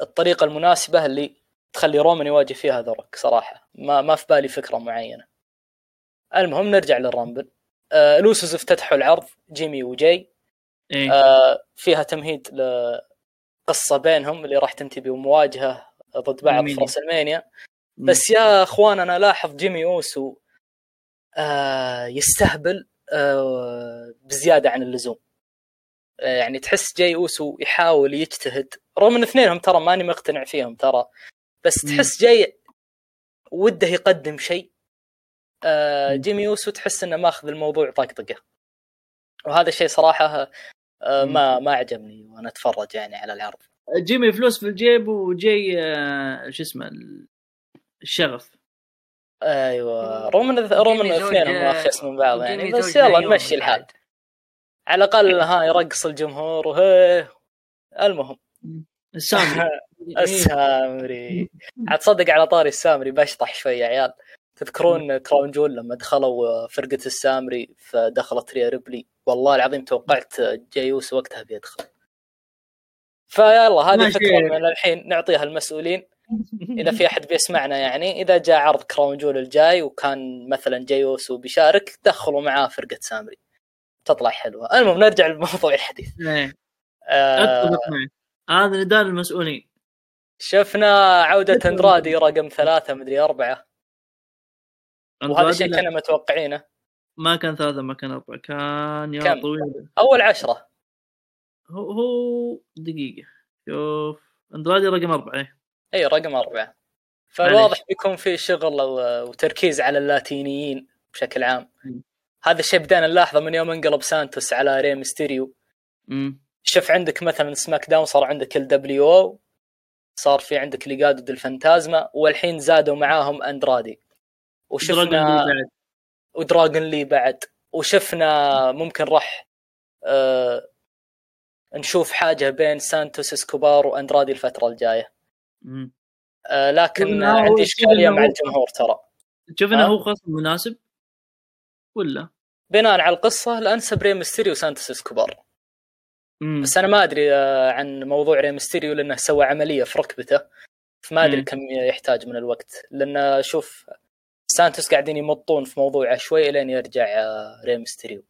Speaker 3: الطريقة المناسبة اللي تخلي رومان يواجه فيها ذا روك صراحة. ما ما في بالي فكرة معينة. المهم نرجع لل Rumble. آه الأوسوس افتتحوا العرض. جيمي وجاي.
Speaker 1: إيه
Speaker 3: آه فيها تمهيد لقصة بينهم اللي راح تنتهي بمواجهة ضد بعض في. WrestleMania بس يا أخوان أنا ألاحظ جيمي أوسو آه يستهبل آه بزيادة عن اللزوم آه يعني تحس جاي أوسو يحاول يجتهد رغم إن اثنينهم ترى ماني مقتنع فيهم ترى بس. تحس جاي وده يقدم شيء آه. جيمي أوسو تحس إنه ماخذ الموضوع طقطقه وهذا الشيء
Speaker 1: صراحة.
Speaker 3: ما ما عجبني وأنا أتفرج يعني على العرض.
Speaker 1: جيمي فلوس في الجيب وجاي آه، شو اسمه ال- الشغف.
Speaker 3: أيوه رغم ان رغم ان
Speaker 2: زوج-
Speaker 3: اثنينهم اخيس من بعض يعني بس يلا نمشي الحال. على الأقل ها يرقص الجمهور وهي. المهم.
Speaker 1: السامي
Speaker 3: السامري. عاد تصدق على طاري السامري بشطح شوي يا عيال. تذكرون Crown Jewel لما دخلوا فرقة السامري فدخلت ريا ريبلي. والله العظيم توقعت جاي أوسو وقتها بيدخل. فيلا هذه. فكرة من الحين نعطيها المسؤولين. إذا في أحد بيسمعنا يعني إذا جاء عرض Crown Jewel الجاي وكان مثلا جاي أوسو بيشارك دخلوا معاه فرقة سامري. تطلع حلوة. المهم نرجع لموضوع الحديث.
Speaker 1: إيه.
Speaker 3: آه
Speaker 1: هذا نداء المسؤولين.
Speaker 3: شفنا عودة أندرادي رقم ثلاثة مدري أربعة. وهذا الشيء كنا متوقعينه.
Speaker 1: ما كان ثلاثة ما كان أربعة كان يا؟ طويل
Speaker 3: أول عشرة
Speaker 1: هو هو دقيقة شوف اندرادي رقم أربعة إيه.
Speaker 3: أي رقم أربعة فالواضح بيكون في شغل وتركيز على اللاتينيين بشكل عام. هذا الشيء بدينا نلاحظه من يوم انقلب سانتوس على ري ميستيريو
Speaker 1: أمم.
Speaker 3: شوف عندك مثلا SmackDown صار عندك ال LWO صار في عندك Legado del Fantasma والحين زادوا معاهم اندرادي وشفنا. ودراجون لي بعد وشفنا ممكن راح آه نشوف حاجة بين سانتوس اسكوبار وأندرادي الفترة
Speaker 1: الجاية.
Speaker 3: آه لكن عندي
Speaker 1: إشكالية
Speaker 3: مع
Speaker 1: هو-
Speaker 3: الجمهور ترى
Speaker 1: تشوف انه؟ هو خصم مناسب ولا؟
Speaker 3: بناء على القصة الانسب ري ميستيريو وسانتوس اسكوبار
Speaker 1: أمم.
Speaker 3: بس أنا ما أدري آه عن موضوع ري ميستيريو لأنه سوى عملية في ركبته فما أدري
Speaker 1: مم.
Speaker 3: كم يحتاج من الوقت لأن شوف سانتوس قاعدين يمطون في موضوعه شوي لين يرجع آه ري ميستيريو.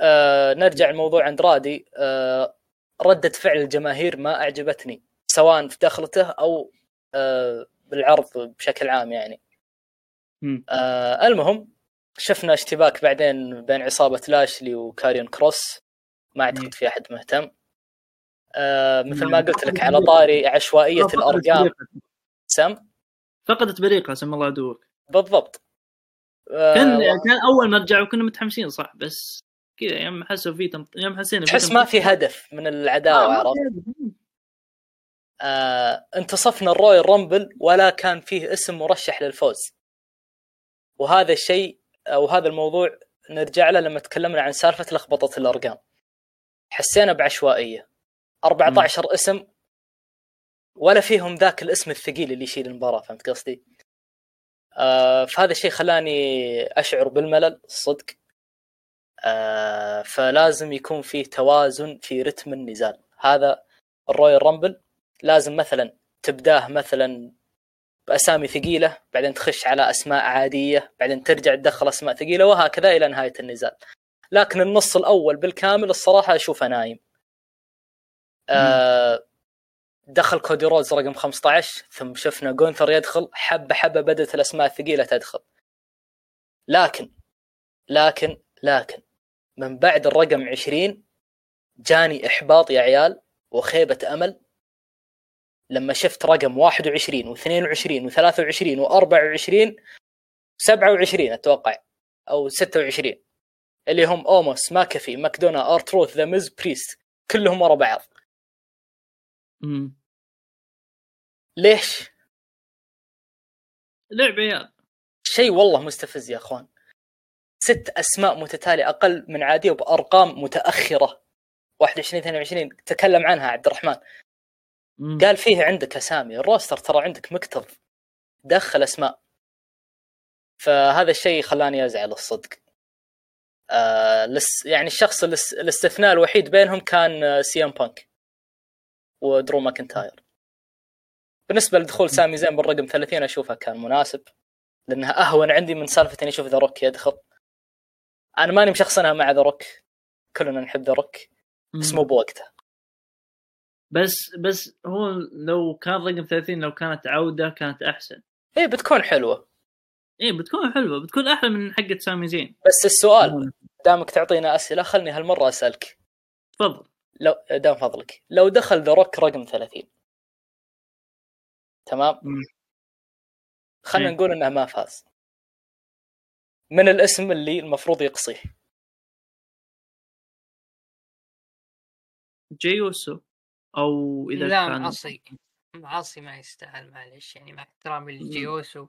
Speaker 3: آه نرجع لموضوع اندرادي آه ردة فعل الجماهير ما أعجبتني سواء في دخلته أو آه بالعرض بشكل عام يعني. آه المهم شفنا اشتباك بعدين بين عصابة لاشلي وكاريون كروس. ما أعتقد في أحد مهتم. آه مثل ما قلت لك على طاري عشوائية الأرقام. سم؟
Speaker 1: فقدت بريقها سم الله عدوك
Speaker 3: بالضبط.
Speaker 1: آه كان كان أول ما رجعوا كنا متحمسين صح بس كذا يوم حسوا في تمط... يوم حسينا
Speaker 3: تحس ما في هدف من العداوة آه عرفت؟ آه انتصفنا الرويال رامبل ولا كان فيه اسم مرشح للفوز. وهذا الشيء أو هذا الموضوع نرجع له لما تكلمنا عن سالفة لخبطة الأرقام. حسينا بعشوائية. 14 م. اسم ولا فيهم ذاك الاسم الثقيل اللي يشيل المباراة فهمت قصدي؟ آه فهذا الشيء خلاني أشعر بالملل الصدق آه فلازم يكون فيه توازن في رتم النزال. هذا الرويال رامبل. لازم مثلا تبداه مثلا بأسامي ثقيلة بعدين تخش على أسماء عادية بعدين ترجع تدخل أسماء ثقيلة وهكذا إلى نهاية النزال. لكن النص الأول بالكامل الصراحة أشوفه نايم. آه دخل كودي روز رقم 15 ثم شفنا جونثر يدخل حبة حبة بدأت الأسماء الثقيلة تدخل. لكن لكن لكن من بعد الرقم 20 جاني إحباط يا عيال وخيبة أمل. لما شفت رقم 21 و22 و23 و24 27 أتوقع أو 26 اللي هم اوموس ماكافي ماكدونا ارتروث ذا ميز بريست كلهم ورا بعض. ليش؟
Speaker 1: لعب عيال.
Speaker 3: شيء والله مستفز يا أخوان. ست أسماء متتالية أقل من عادية وبأرقام متأخرة. 21 22 تكلم عنها عبد الرحمن. مم. قال فيه عندك أسامي. الروستر ترى عندك مكتظ دخل أسماء. فهذا الشيء خلاني أزعل الصدق. آه لس يعني الشخص الاستثناء الوحيد بينهم كان سي إم بانك. ودرو ماكنتاير. بالنسبة لدخول سامي زين بالرقم 30 أشوفها كان مناسب لأنها أهون عندي من سالفة إني أشوف ذا روك يدخل. أنا ماني مشخصنها مع ذا روك كلنا نحب ذا روك بس مو بوقته.
Speaker 1: بس بس هو لو كان رقم 30 لو كانت عودة كانت أحسن.
Speaker 3: إيه بتكون حلوة.
Speaker 1: إيه بتكون حلوة بتكون أحلى من حقة سامي زين.
Speaker 3: بس السؤال دامك تعطينا أسئلة خلني هالمرة أسألك.
Speaker 1: تفضل.
Speaker 3: لو دام فضلك. لو دخل ذا روك رقم 30 تمام؟ خلينا إيه. نقول إنه ما فاز. من الاسم اللي المفروض يقصيه؟
Speaker 1: جي اوسو أو إذا
Speaker 2: لا كان معصي. معصي ما يستاهل معلش يعني مع احترامي لجي اوسو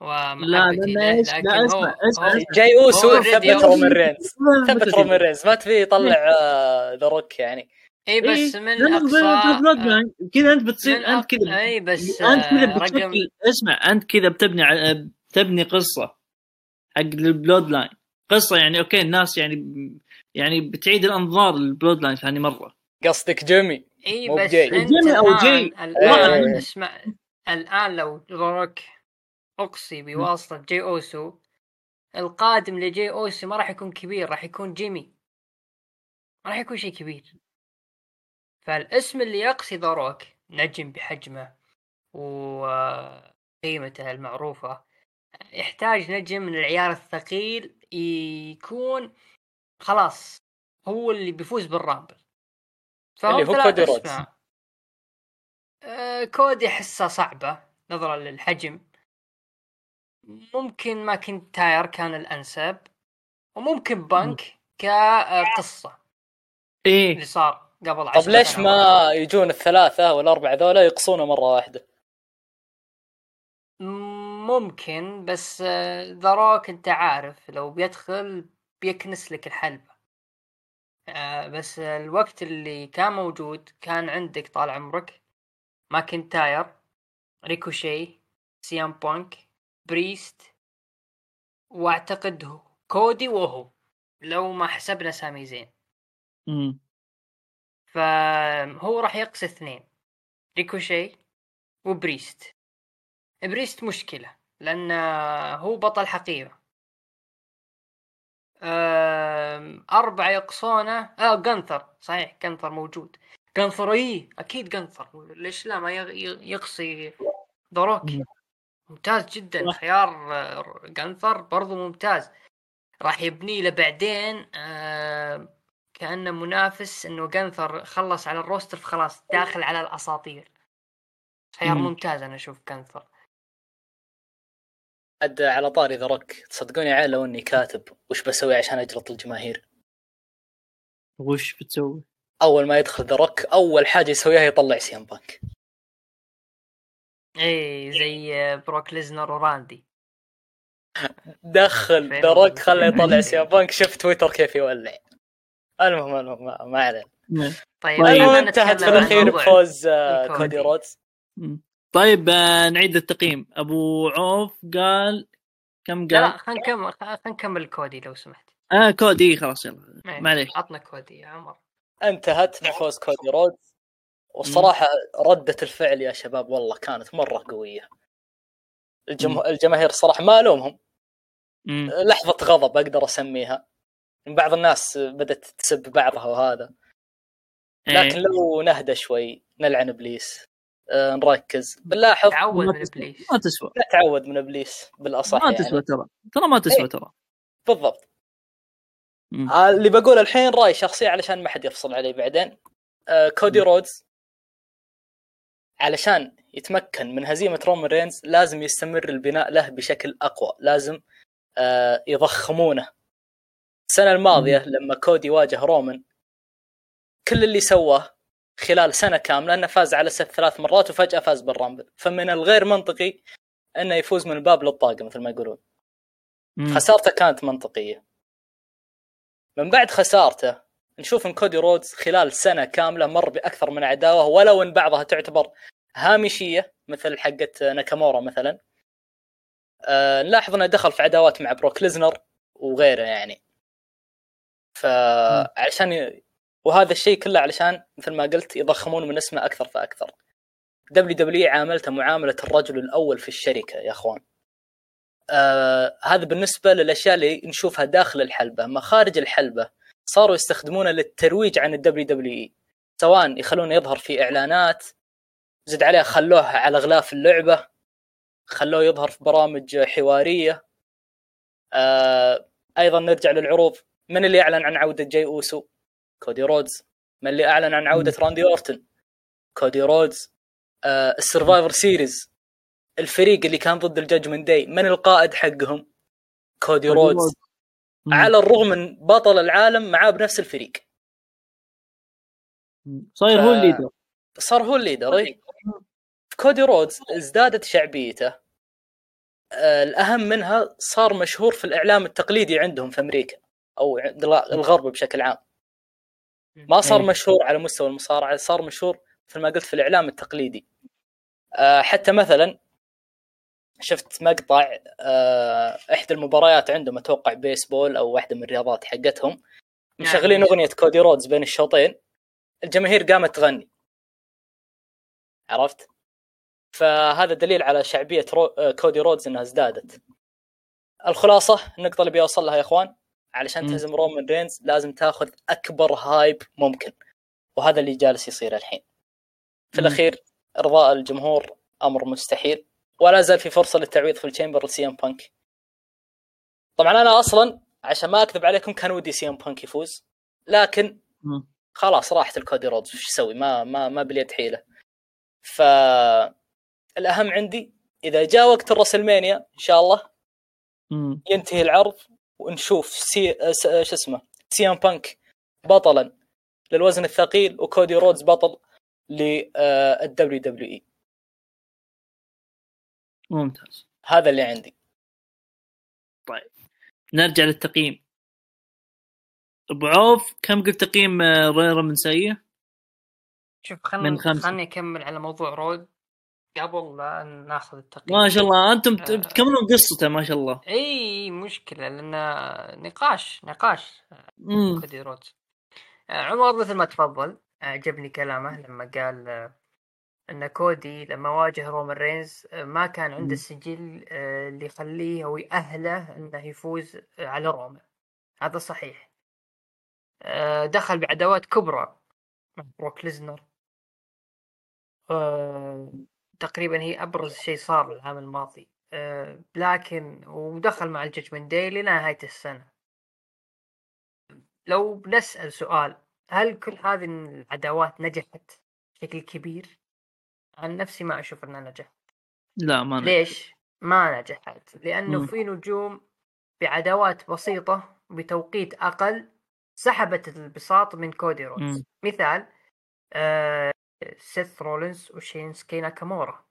Speaker 1: ومحبتي لا لا اسمع اسمع,
Speaker 3: اسمع. جاي اوسو ثبت رومان رينز. ثبت رومان رينز. ما تبي يطلع ذا روك يعني.
Speaker 2: اي بس إيه؟ من اقصى
Speaker 1: كذا أنت بتصير أنت كذا
Speaker 2: اي بس
Speaker 1: أنت كذا رقم... اسمع أنت كذا بتبني على تبني قصة حق ال Bloodline قصة يعني أوكي الناس يعني يعني بتعيد الأنظار لل Bloodline ثاني مرة
Speaker 3: قصدك جيمي
Speaker 2: اي بس جاي.
Speaker 1: جيمي أو جاي
Speaker 2: الآن إيه. اسمع الآن لو روك اقصي بواسطة جي أوسو القادم لجي أوسو ما راح يكون كبير راح يكون جيمي ما راح يكون شيء كبير فالاسم اللي يقصي ذا روك نجم بحجمه وقيمته المعروفة. يحتاج نجم من العيار الثقيل يكون خلاص هو اللي بيفوز بال
Speaker 3: Rumble. اللي هو كودي رودز
Speaker 2: آه كودي احسها صعبة نظرا للحجم. ممكن ماكنتاير كان الأنسب وممكن بانك كقصة
Speaker 1: إيه.
Speaker 2: اللي صار. قبل
Speaker 3: طب ليش ما يجون الثلاثة والأربعة ذولا يقصونه مرة واحدة؟
Speaker 2: ممكن بس ذا روك أنت عارف لو بيدخل بيكنس لك الحلبة. آه، بس الوقت اللي كان موجود كان عندك طال عمرك ماكنتاير ريكوشي سي إم بانك بريست واعتقد كودي وهو لو ما حسبنا سامي زين.
Speaker 1: امم
Speaker 2: فهو راح يقصي اثنين. ريكوشي وبريست. بريست مشكلة لأن هو بطل حقيقة أربعة يقصونه. آه جنثر. صحيح جنثر موجود. جنثر إيه أكيد جنثر. ليش لا؟ ما يقصي دروك. ممتاز جدا. خيار جنثر برضو ممتاز. راح يبني له بعدين كأنه منافس إنه جنثر خلص على الروستر فخلاص داخل على الأساطير خيار
Speaker 1: مم.
Speaker 2: ممتاز أنا أشوف جونثر
Speaker 3: عاد على طاري ذا روك تصدقوني عيل لو إني كاتب وش بسوي عشان أجلط الجماهير
Speaker 1: وش بتسوي؟
Speaker 3: أول ما يدخل ذا روك أول حاجة يسويها يطلع سي إم بانك
Speaker 2: إي إيه، زي بروك ليزنر وراندي
Speaker 3: دخل ذا روك؟ خله يطلع سي إم بانك شوف تويتر كيف يولع المهم المهم ما, ما علينا.
Speaker 2: طيب
Speaker 1: طيب.
Speaker 2: خلينا
Speaker 3: المهم انتهت في
Speaker 2: الأخير
Speaker 3: بفوز آه،. كودي رودز.
Speaker 1: طيب آه، نعيد التقييم. أبو عوف قال كم
Speaker 2: لا لا
Speaker 1: قال؟
Speaker 2: خلينا نكمل خلينا نكمل كودي لو سمحت.
Speaker 1: آه كودي خلاص يلا.
Speaker 2: إيه،
Speaker 1: معليش.
Speaker 2: عطنا كودي يا عمر.
Speaker 3: انتهت بفوز كودي رودز. والصراحه ردة الفعل يا شباب والله كانت مرة قوية. الجم... الجماهير الصراحه ما
Speaker 1: ألومهم.
Speaker 3: لحظة غضب أقدر أسميها. بعض الناس بدأت تسب بعضها وهذا. لكن
Speaker 1: إيه.
Speaker 3: لو نهدى شوي نلعن إبليس. آه، نركز. بنلاحظ
Speaker 2: تعود
Speaker 1: ما
Speaker 2: من
Speaker 1: تسوى.
Speaker 2: إبليس.
Speaker 1: ما تسوى.
Speaker 3: نتعود من إبليس بالأصح
Speaker 1: ما
Speaker 3: يعني.
Speaker 1: تسوى ترى. ترى ما تسوى
Speaker 3: إيه.
Speaker 1: ترى.
Speaker 3: بالضبط.
Speaker 1: مم.
Speaker 3: آه، اللي بقوله الحين رأي شخصي علشان ما حد يفصل علي بعدين. آه، كودي رودز علشان يتمكن من هزيمة رومان رينز لازم يستمر البناء له بشكل أقوى. لازم آه، يضخمونه. السنة الماضية لما كودي واجه رومان كل اللي سواه خلال سنة كاملة أنه فاز على سيث ثلاث مرات وفجأة فاز بال Rumble. فمن الغير منطقي أنه يفوز من الباب للطاقة مثل ما يقولون. خسارته كانت منطقية. من بعد خسارته نشوف إن كودي رودز خلال سنة كاملة مر بأكثر من عداوة ولو إن بعضها تعتبر هامشية مثل حقة ناكامورا مثلا. آه نلاحظ إنه دخل في عداوات مع بروك ليزنر وغيره يعني. فعشان ي... وهذا الشيء كله علشان مثل ما قلت يضخمون من اسمه أكثر فأكثر. WWE عاملته معاملة الرجل الأول في الشركة يا أخوان. آه هذا بالنسبة للأشياء اللي نشوفها داخل الحلبة. أما خارج الحلبة صاروا يستخدمونه للترويج عن ال WWE. سواء يخلونه يظهر في إعلانات زد عليها خلوه على غلاف اللعبة خلوه يظهر في برامج حوارية. آه أيضا نرجع للعروض. من اللي أعلن عن عودة جاي أوسو؟ كودي رودز. من اللي أعلن عن عودة راندي أورتن؟ كودي رودز. آه ال Survivor Series. الفريق اللي كان ضد ال Judgment Day من القائد حقهم؟ كودي رودز. على الرغم من بطل العالم معاه بنفس الفريق.
Speaker 1: صاير هو
Speaker 3: ال
Speaker 1: leader.
Speaker 3: صار هو ال leader إي. كودي رودز ازدادت شعبيته. آه، الأهم منها صار مشهور في الإعلام التقليدي عندهم في أمريكا. أو عند الغرب بشكل عام. ما صار
Speaker 1: إيه.
Speaker 3: مشهور على مستوى المصارعة صار مشهور مثل ما قلت في الإعلام التقليدي. آه، حتى مثلا شفت مقطع آه، إحدى المباريات عندهم أتوقع بيسبول أو واحدة من الرياضات حقتهم مشغلين أغنية كودي رودز بين الشوطين. الجماهير قامت تغني. عرفت؟ فهذا دليل على شعبية رو... آه، كودي رودز إنها ازدادت. الخلاصة النقطة اللي بيوصل لها يا إخوان علشان. تهزم رومان رينز لازم تاخذ أكبر hype ممكن. وهذا اللي جالس يصير الحين. في. الأخير إرضاء الجمهور أمر مستحيل. ولا زال في فرصة للتعويض في ال Chamber لسي إم بانك. طبعا أنا أصلا عشان ما أكذب عليكم كان ودي سي إم بانك يفوز. لكن. خلاص راحت لكودي رودز. وش أسوي ما ما ما باليد حيلة. ف الأهم عندي إذا جاء وقت ال WrestleMania إن شاء الله. ينتهي العرض. ونشوف سي س- شو اسمه؟ سي ام بانك بطلا للوزن الثقيل وكودي رودز بطل لل WWE.
Speaker 1: ممتاز.
Speaker 3: هذا اللي عندي.
Speaker 1: نرجع للتقييم. أبو عوف كم قلت تقييم آه، غير منسيه؟
Speaker 2: شوف
Speaker 1: من
Speaker 2: خلنا
Speaker 1: خمسة.
Speaker 2: خلني أكمل على موضوع رود. قبل لا ناخذ التقييم
Speaker 1: ما شاء الله أنتم
Speaker 2: آه.
Speaker 1: بتكملون قصته ما شاء الله
Speaker 2: إي مشكلة لأن نقاش نقاش. كودي رودز آه، عمر مثل ما تفضل عجبني كلامه لما قال آه، إن كودي لما واجه رومان رينز ما كان عنده. السجل اللي يخليه أو يأهله إنه يفوز على رومان هذا صحيح دخل بعداوات كبرى مع بروك ليزنر تقريبا هي أبرز شيء صار العام الماضي آه، لكن ودخل مع ال Judgment Day لنهاية السنة لو بنسأل سؤال هل كل هذه العداوات نجحت بشكل كبير؟ عن نفسي ما أشوف إنها نجحت
Speaker 1: لا ما نجحت.
Speaker 2: ليش؟ ما نجحت
Speaker 1: لأنه.
Speaker 2: في نجوم بعداوات بسيطة بتوقيت أقل سحبت البساط من كودي رودز. مثال آه سيث رولينز وشينسكي ناكامورا.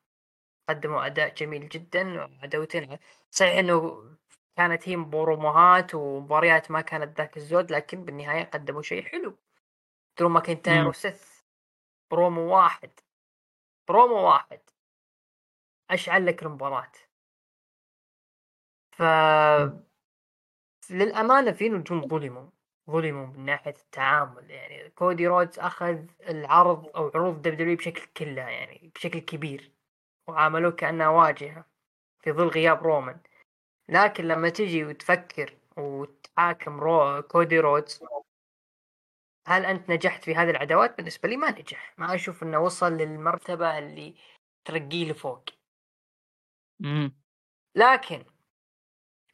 Speaker 2: قدموا أداء جميل جدا عداوتين صحيح إنه كانت هي بروموهات ومباريات ما كانت ذاك الزود لكن بالنهاية قدموا شيء حلو. درو ماكنتاير. وسيث برومو واحد. برومو واحد. أشعل لك المباراة. ف للأمانة في نجوم ظلموا. ظلموا من ناحية التعامل يعني كودي رودز أخذ العرض أو عروض W بشكل كلها يعني بشكل كبير وعاملوه كأنها واجهة في ظل غياب رومان لكن لما تجي وتفكر وتحاكم رو كودي رودز هل أنت نجحت في هذه العداوات؟ بالنسبة لي ما نجح ما أشوف أنه وصل للمرتبة اللي ترقيه لفوق. لكن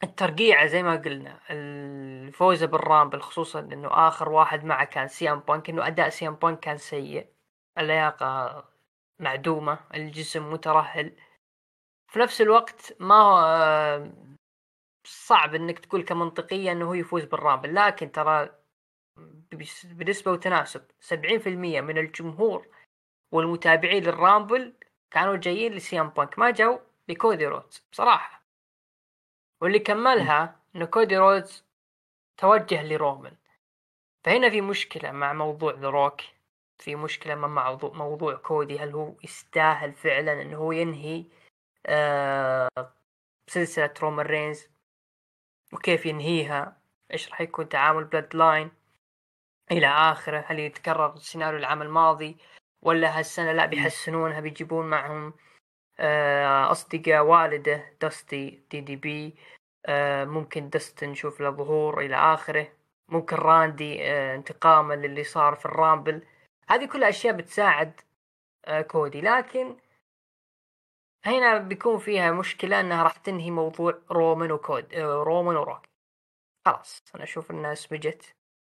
Speaker 2: الترقيعة زي ما قلنا الفوز بال Rumble خصوصا إنه آخر واحد معه كان سي ام بانك إنه أداء سي ام بانك كان سيء اللياقة معدومة الجسم مترهل. في نفس الوقت ما هو صعب إنك تقول كمنطقية إنه هو يفوز بال Rumble لكن ترى بنسبة وتناسب 70% من الجمهور والمتابعين لل Rumble كانوا جايين لسي ام بانك ما جو لكودي رودز بصراحة. واللي كملها انه كودي رودز توجه لرومان. فهنا في مشكلة مع موضوع ذا روك. في مشكلة مع موضوع, موضوع كودي. هل هو يستاهل فعلا انه هو ينهي آه سلسلة رومان رينز؟ وكيف ينهيها؟ إيش راح يكون تعامل Bloodline؟ إلى آخره هل يتكرر سيناريو العام الماضي؟ ولا هالسنة لا بيحسنونها بيجيبون معهم أصدقاء والده دستي دي دي بي. آه، ممكن دستن نشوف له ظهور إلى آخره. ممكن راندي آه، انتقاما للي صار في ال Rumble. هذه كلها أشياء بتساعد آه، كودي. لكن هنا بيكون فيها مشكلة أنها راح تنهي موضوع رومان وكود آه، رومان وروك خلاص أنا أشوف أنها سمجت.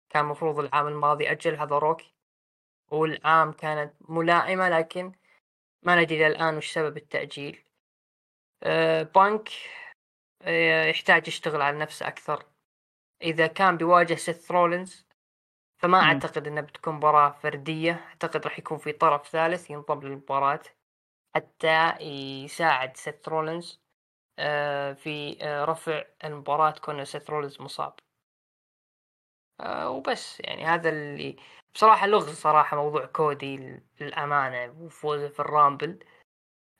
Speaker 2: كان مفروض العام الماضي أجل هذا روك والعام كانت ملائمة لكن ما ندري الآن وش سبب التأجيل. أه بانك أه يحتاج يشتغل على نفسه أكثر. إذا كان بيواجه سيث رولينز فما
Speaker 1: مم.
Speaker 2: أعتقد أنها بتكون مباراة فردية. أعتقد راح يكون في طرف ثالث ينضم للمباراة حتى يساعد سيث رولينز أه في رفع المباراة كون سيث رولينز مصاب. وبس يعني هذا اللي بصراحة لغز صراحة موضوع كودي للأمانة وفوزه في ال Rumble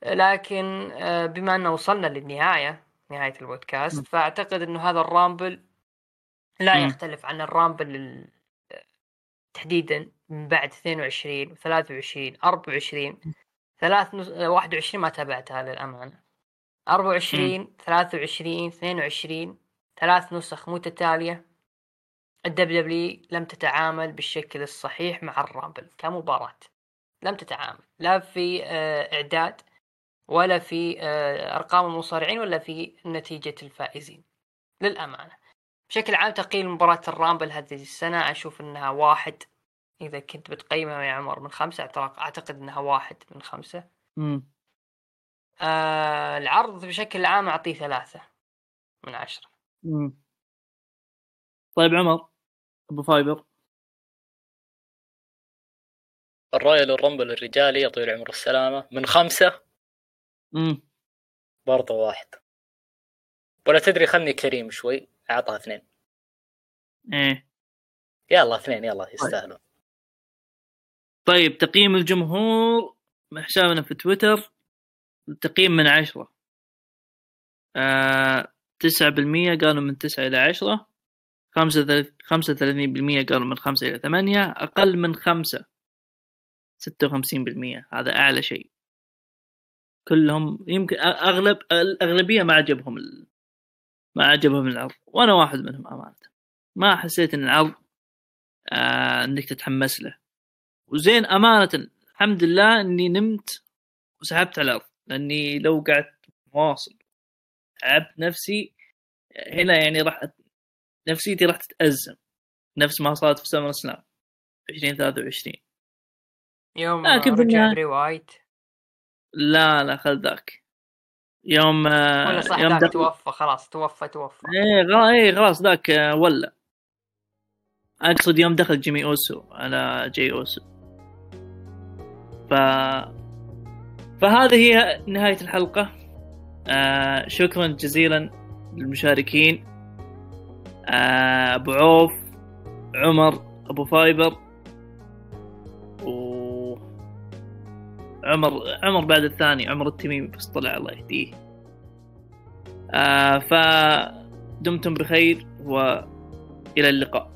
Speaker 2: لكن آه، بما أنه وصلنا للنهاية نهاية البودكاست. فأعتقد أنه هذا ال Rumble
Speaker 1: لا.
Speaker 2: يختلف عن ال Rumble ال- تحديدا من بعد 22 23 24 ثلاث. آه، 21 ما تابعتها للأمانة 24 23 22 ثلاث نسخ متتالية ال WWE لم تتعامل بالشكل الصحيح مع ال Rumble كمباراة. لم تتعامل. لا في آه، إعداد ولا في آه، أرقام المصارعين ولا في نتيجة الفائزين. للأمانة. بشكل عام تقييم مباراة ال Rumble هذه السنة أشوف أنها واحد. إذا كنت بتقيمها يا عمر من خمسة أعتقد- أعتقد أنها واحد من خمسة.
Speaker 1: مم.
Speaker 2: آه العرض بشكل عام أعطيه ثلاثة من عشرة.
Speaker 1: مم. طيب عمر. أبو فايبر.
Speaker 3: ال Royal Rumble الرجالي يا طويل العمر والسلامة من خمسة.
Speaker 1: مم.
Speaker 3: برضه واحد. ولا تدري خلني كريم شوي أعطها اثنين.
Speaker 1: إيه.
Speaker 3: يلا اثنين يلا يستاهلون.
Speaker 1: طيب تقييم الجمهور من حسابنا في تويتر. تقييم من عشرة. آه تسعة بالمية قالوا من تسعة إلى عشرة. خمسة ثل- خمسة وثلاثين بالمية قالوا من خمسة إلى ثمانية أقل من خمسة ستة وخمسين بالمية. هذا أعلى شيء. كلهم يمكن أغلب الأغلبية ما عجبهم ال... ما عجبهم العرض. وأنا واحد منهم أمانة. ما حسيت إن العرض آه إنك تتحمس له. وزين أمانة الحمد لله إني نمت وسحبت على العرض. لأني لو قعدت مواصل تعبت نفسي هنا يعني راح نفسيتي راح تتأزم. نفس ما صارت في SummerSlam 2023
Speaker 2: يوم
Speaker 1: لكن في
Speaker 2: رجع بري وايت.
Speaker 1: لا لا خل ذاك. يوم آه،
Speaker 2: ولا صح
Speaker 1: يوم
Speaker 2: ذاك توفى خلاص توفى توفى.
Speaker 1: إيه إيه خلاص ذاك آه، ولا أقصد يوم دخل جيمي أوسو على جي أوسو. ف فهذه هي نهاية الحلقة. آه شكرا جزيلا للمشاركين. آه أبو عوف عمر أبو فايبر و عمر عمر بعد الثاني عمر التميمي بس طلع الله يهديه. آه فدمتم بخير والى اللقاء.